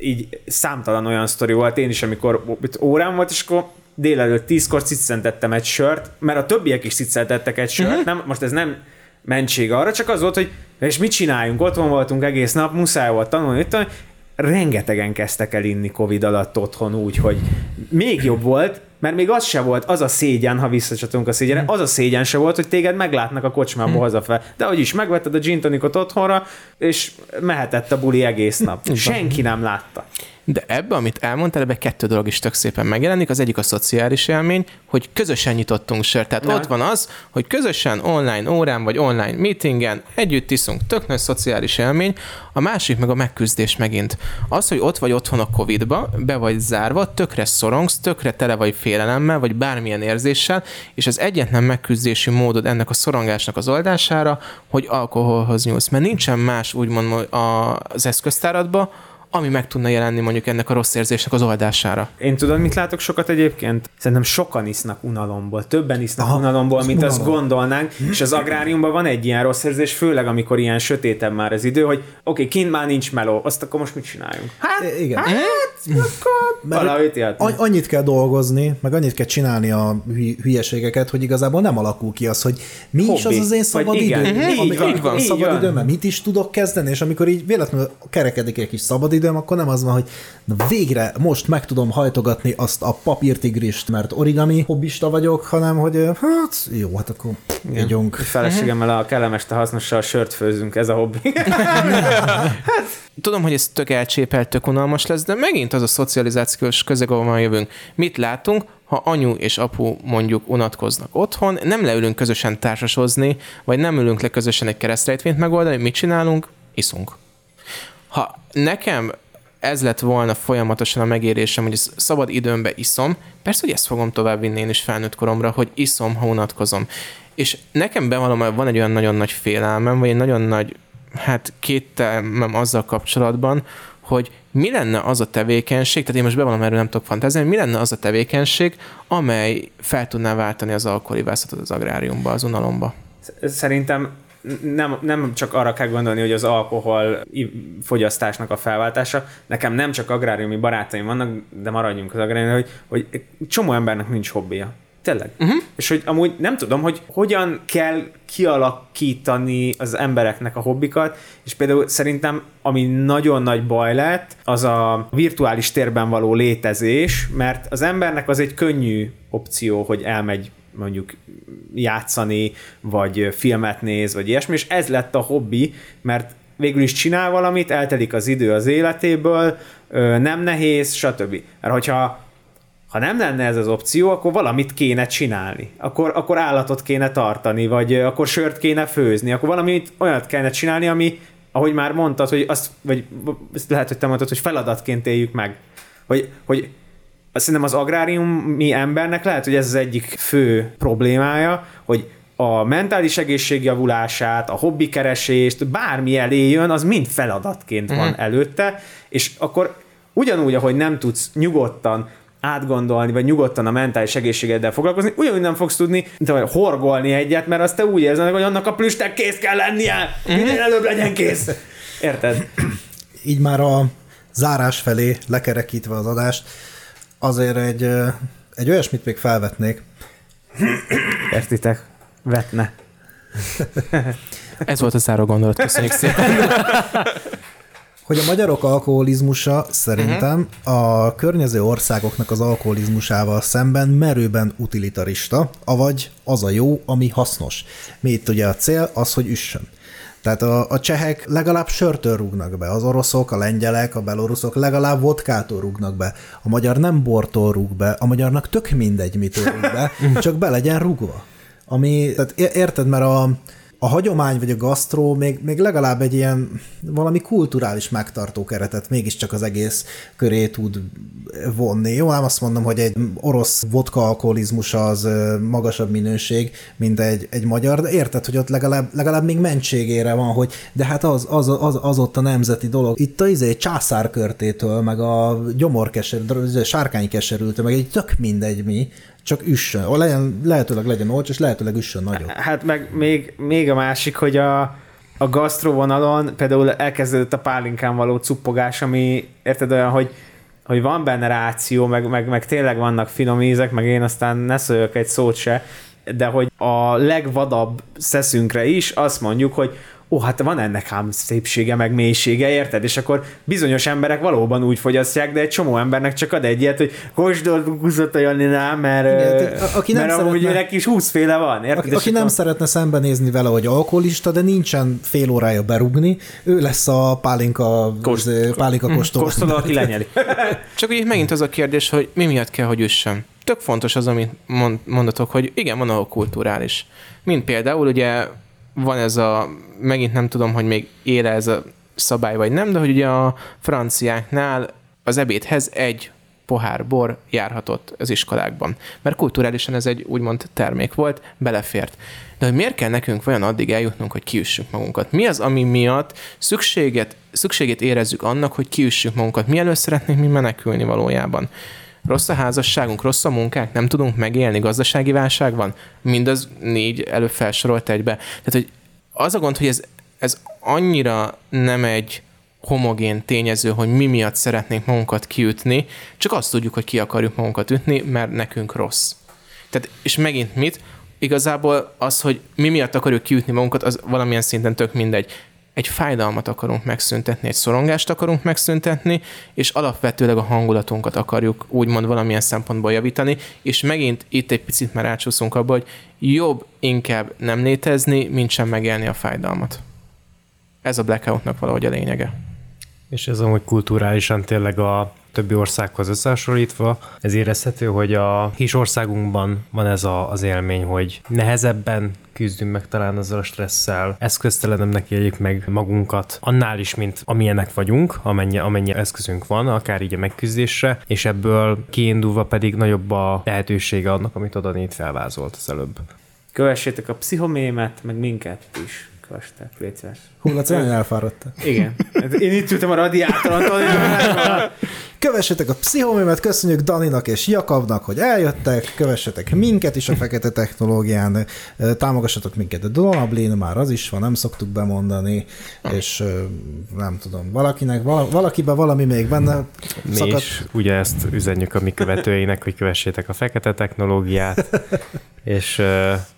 D: így számtalan olyan sztori volt, én is, amikor órám volt, és akkor délelőtt tízkor ciccentettem egy sört, mert a többiek is ciccentettek egy sört, nem, most ez nem mentség arra, csak az volt, hogy és mit csináljunk, otthon voltunk egész nap, muszáj volt tanulni, itt rengetegen kezdtek el inni Covid alatt otthon úgy, hogy még jobb volt, mert még az se volt, az a szégyen, ha visszacsatunk a szégyenre, az a szégyen se volt, hogy téged meglátnak a kocsmába hazafel. De hogy is megvetted a gin tonicot otthonra, és mehetett a buli egész nap. Senki nem látta.
B: De ebbe, amit elmondtál, ebbe kettő dolog is tök szépen megjelenik. Az egyik a szociális élmény, hogy közösen nyitottunk sört. Tehát
D: Na.
B: ott van az, hogy közösen online órán vagy online meetingen együtt iszunk, tök nagy szociális élmény. A másik meg a megküzdés megint. Az, hogy ott vagy otthon a Covid-ba, be vagy zárva, tökre szorongsz, tökre tele vagy félelemmel, vagy bármilyen érzéssel, és az egyetlen megküzdési módod ennek a szorongásnak az oldására, hogy alkoholhoz nyúlsz. Mert nincsen más úgymond az eszköztáradba, ami meg tudna jelenni mondjuk ennek a rossz érzésnek az oldására.
D: Én tudod, mit látok sokat egyébként? Szerintem sokan isznak unalomból. Többen isznak
A: Aha,
D: unalomból,
A: az
D: mint azt
A: unalom.
D: gondolnánk. És az agráriumban van egy ilyen rossz érzés, főleg amikor ilyen sötétebb már az idő, hogy oké, okay, kint már nincs meló, azt akkor most mit csináljunk? Hát,
A: Igen. [LAUGHS] Mert
D: valahogy játni.
A: An- annyit kell dolgozni, meg annyit kell csinálni a hü- hülyeségeket, hogy igazából nem alakul ki az, hogy mi is az az én szabad időm,
D: Mhm. Így van,
A: így van, szabad időm, mit is tudok kezdeni, és amikor így véletlenül kerekedik egy kis szabad időm, akkor nem az van, hogy na végre most meg tudom hajtogatni azt a papírtigrist, mert origami hobbista vagyok, hanem hogy hát jó, hát akkor ígyunk.
D: Feleségemmel a kellemes, te hasznossal sört főzünk, ez a hobbi. [LAUGHS]
B: Tudom, hogy ez tök elcsépelt, tök unalmas lesz, de megint az a szocializációs közeg, ahol jövünk. Mit látunk? Ha anyu és apu mondjuk unatkoznak otthon, nem leülünk közösen társasozni, vagy nem ülünk le közösen egy keresztrejtvényt megoldani, mit csinálunk? Iszunk. Ha nekem ez lett volna folyamatosan a megérésem, hogy szabad időmbe iszom, persze, hogy ezt fogom tovább vinni én is felnőtt koromra, hogy iszom, ha unatkozom. És nekem bevallom, van egy olyan nagyon nagy félelmem, vagy egy nagyon nagy, hát kételmem azzal kapcsolatban, hogy mi lenne az a tevékenység, tehát én most bevallom, erről nem tudok fantázálni, mi lenne az a tevékenység, amely fel tudná váltani az alkoholivászatot az agráriumba, az unalomba.
D: Szerintem nem, nem csak arra kell gondolni, hogy az alkohol fogyasztásnak a felváltása. Nekem nem csak agráriumi barátaim vannak, de maradjunk az agráriumi, hogy, hogy csomó embernek nincs hobbija. Tényleg. Uh-huh. És hogy amúgy nem tudom, hogy hogyan kell kialakítani az embereknek a hobbikat, és például szerintem, ami nagyon nagy baj lett, az a virtuális térben való létezés, mert az embernek az egy könnyű opció, hogy elmegy mondjuk játszani, vagy filmet néz, vagy ilyesmi, és ez lett a hobbi, mert végül is csinál valamit, eltelik az idő az életéből, nem nehéz, stb. Mert hogyha ha nem lenne ez az opció, akkor valamit kéne csinálni. Akkor, akkor állatot kéne tartani, vagy akkor sört kéne főzni, akkor valamit olyat kellene csinálni, ami, ahogy már mondtad, hogy azt, vagy ezt lehet, hogy te mondtad, hogy feladatként éljük meg. Hogy, hogy azt szerintem az agráriumi embernek lehet, hogy ez az egyik fő problémája, hogy a mentális egészség javulását, a hobbikeresést, bármi elé jön, az mind feladatként van előtte, és akkor ugyanúgy, ahogy nem tudsz nyugodtan átgondolni, vagy nyugodtan a mentális egészségeddel foglalkozni, ugyanúgy nem fogsz tudni mint ahogy horgolni egyet, mert azt te úgy érzed, hogy annak a plüstek kész kell lennie, minél előbb legyen kész. Érted?
A: így már a zárás felé lekerekítve az adást, azért egy egy olyasmit még felvetnék,
D: Értitek? Vetne.
B: Ez volt a záró gondolat, köszönjük szépen.
A: hogy a magyarok alkoholizmusa szerintem a környező országoknak az alkoholizmusával szemben merőben utilitarista, avagy az a jó, ami hasznos. Mi itt ugye a cél? Az, hogy üssön. Tehát a, a csehek legalább sörtől rúgnak be, az oroszok, a lengyelek, a beloruszok legalább vodkától rúgnak be, a magyar nem bortól rúg be, a magyarnak tök mindegy, mitől rúg be, [LAUGHS] csak be legyen rúgva. Ami, tehát érted, mert a, a hagyomány vagy a gasztró még, még legalább egy ilyen valami kulturális megtartó keretet mégiscsak az egész köré tud vonni. Jó, nem azt mondom, hogy egy orosz vodka alkoholizmus az magasabb minőség, mint egy, egy magyar, de érted, hogy ott legalább, legalább még mentségére van, hogy de hát az, az, az, az ott a nemzeti dolog. Itt a izé, császárkörtétől, meg a gyomorkeserű, sárkánykeserültől, meg egy tök mindegy mi, csak üssön. Legyen, lehetőleg legyen olcsó, és lehetőleg üssön nagyobb.
D: Hát meg még, még a másik, hogy a, a gasztrovonalon például elkezdődött a pálinkán való cuppogás, ami érted olyan, hogy hogy van benne ráció, meg, meg, meg tényleg vannak finom ízek, meg én aztán ne szóljak egy szót se, de hogy a legvadabb szeszünkre is azt mondjuk, hogy ó, hát van ennek ám szépsége, meg mélysége, érted? És akkor bizonyos emberek valóban úgy fogyasztják, de egy csomó embernek csak ad egy ilyet, hogy kóstold húzott a Janinál, mert,
A: Igen, aki nem
D: mert amúgy
A: szeretne-
D: neki is 20 féle van, érted?
A: Aki, aki nem
D: akkor-
A: szeretne szembenézni vele, hogy alkoholista, de nincsen fél órája berugni, ő lesz a pálinka,
D: Kost-
A: pálinka kóstoló.
D: Kóstol, aki lenyeli. [LAUGHS]
B: Csak ugye megint az a kérdés, hogy mi miatt kell, hogy üssön. Tök fontos az, amit mond, mondatok, hogy igen, van ahol kulturális. Mint például ugye van ez a, megint nem tudom, hogy még éle ez a szabály vagy nem, de hogy ugye a franciáknál az ebédhez egy pohár bor járhatott az iskolákban. Mert kulturálisan ez egy úgymond termék volt, belefért. De hogy miért kell nekünk vajon addig eljutnunk, hogy kiüssük magunkat? Mi az, ami miatt szükséget, szükségét érezzük annak, hogy kiüssük magunkat? Mi elő szeretnénk mi menekülni valójában? Rossz a házasságunk, rossz a munkák, nem tudunk megélni, gazdasági válság van? Mindaz négy előbb felsorolt egybe. Tehát, hogy az a gond, hogy ez, ez annyira nem egy homogén tényező, hogy mi miatt szeretnénk magunkat kiütni, csak azt tudjuk, hogy ki akarjuk magunkat ütni, mert nekünk rossz. Tehát, és megint mit? Igazából az, hogy mi miatt akarjuk kiütni magunkat, az valamilyen szinten tök mindegy. Egy fájdalmat akarunk megszüntetni, egy szorongást akarunk megszüntetni, és alapvetőleg a hangulatunkat akarjuk úgymond valamilyen szempontból javítani, és megint itt egy picit már átsúszunk abba, hogy jobb inkább nem létezni, mint sem megélni a fájdalmat. Ez a blackoutnak valahogy a lényege.
C: És ez amúgy kulturálisan tényleg a többi országhoz összehasonlítva, ez érezhető, hogy a kis országunkban van ez a, az élmény, hogy nehezebben küzdünk meg talán azzal a stresszel, eszköztelenemnek éljük meg magunkat, annál is, mint amilyenek vagyunk, amennyi, amennyi eszközünk van, akár így a megküzdésre, és ebből kiindulva pedig nagyobb a lehetősége annak, amit oda itt felvázolt az előbb.
D: Kövessétek a pszichomémet, meg minket is. Kövessetek, légy szíves.
A: Hú, Laci, nagyon elfáradtál.
D: Igen. Hát Én itt ültem a radiátoron, [LAUGHS]
A: Kövessetek a pszichomémet, köszönjük Daninak és Jakabnak, hogy eljöttek, kövessetek minket is a Fekete Technológián, támogassatok minket a Donablin, már az is van, nem szoktuk bemondani, és nem tudom, valakinek, vala, valakiben valami még benne
C: Mi
A: szakadt.
C: is ugye ezt üzenjük a mi követőinek, hogy kövessétek a fekete technológiát, [LAUGHS] és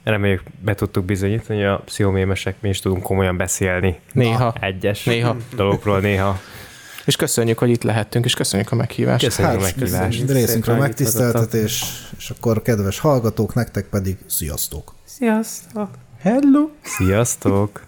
C: reméljük be tudtuk bizonyítani, hogy a pszichomémesek mi is tudunk komolyan beszélni.
B: Néha.
C: Egyes
B: Néha.
C: dolgokról néha.
B: És köszönjük, hogy itt lehettünk, és köszönjük a meghívást.
C: Köszönjük a
A: Hát,
C: meghívást.
A: részünkről megtiszteltetés, és akkor kedves hallgatók, nektek pedig sziasztok!
D: Sziasztok!
B: Hello!
C: Sziasztok!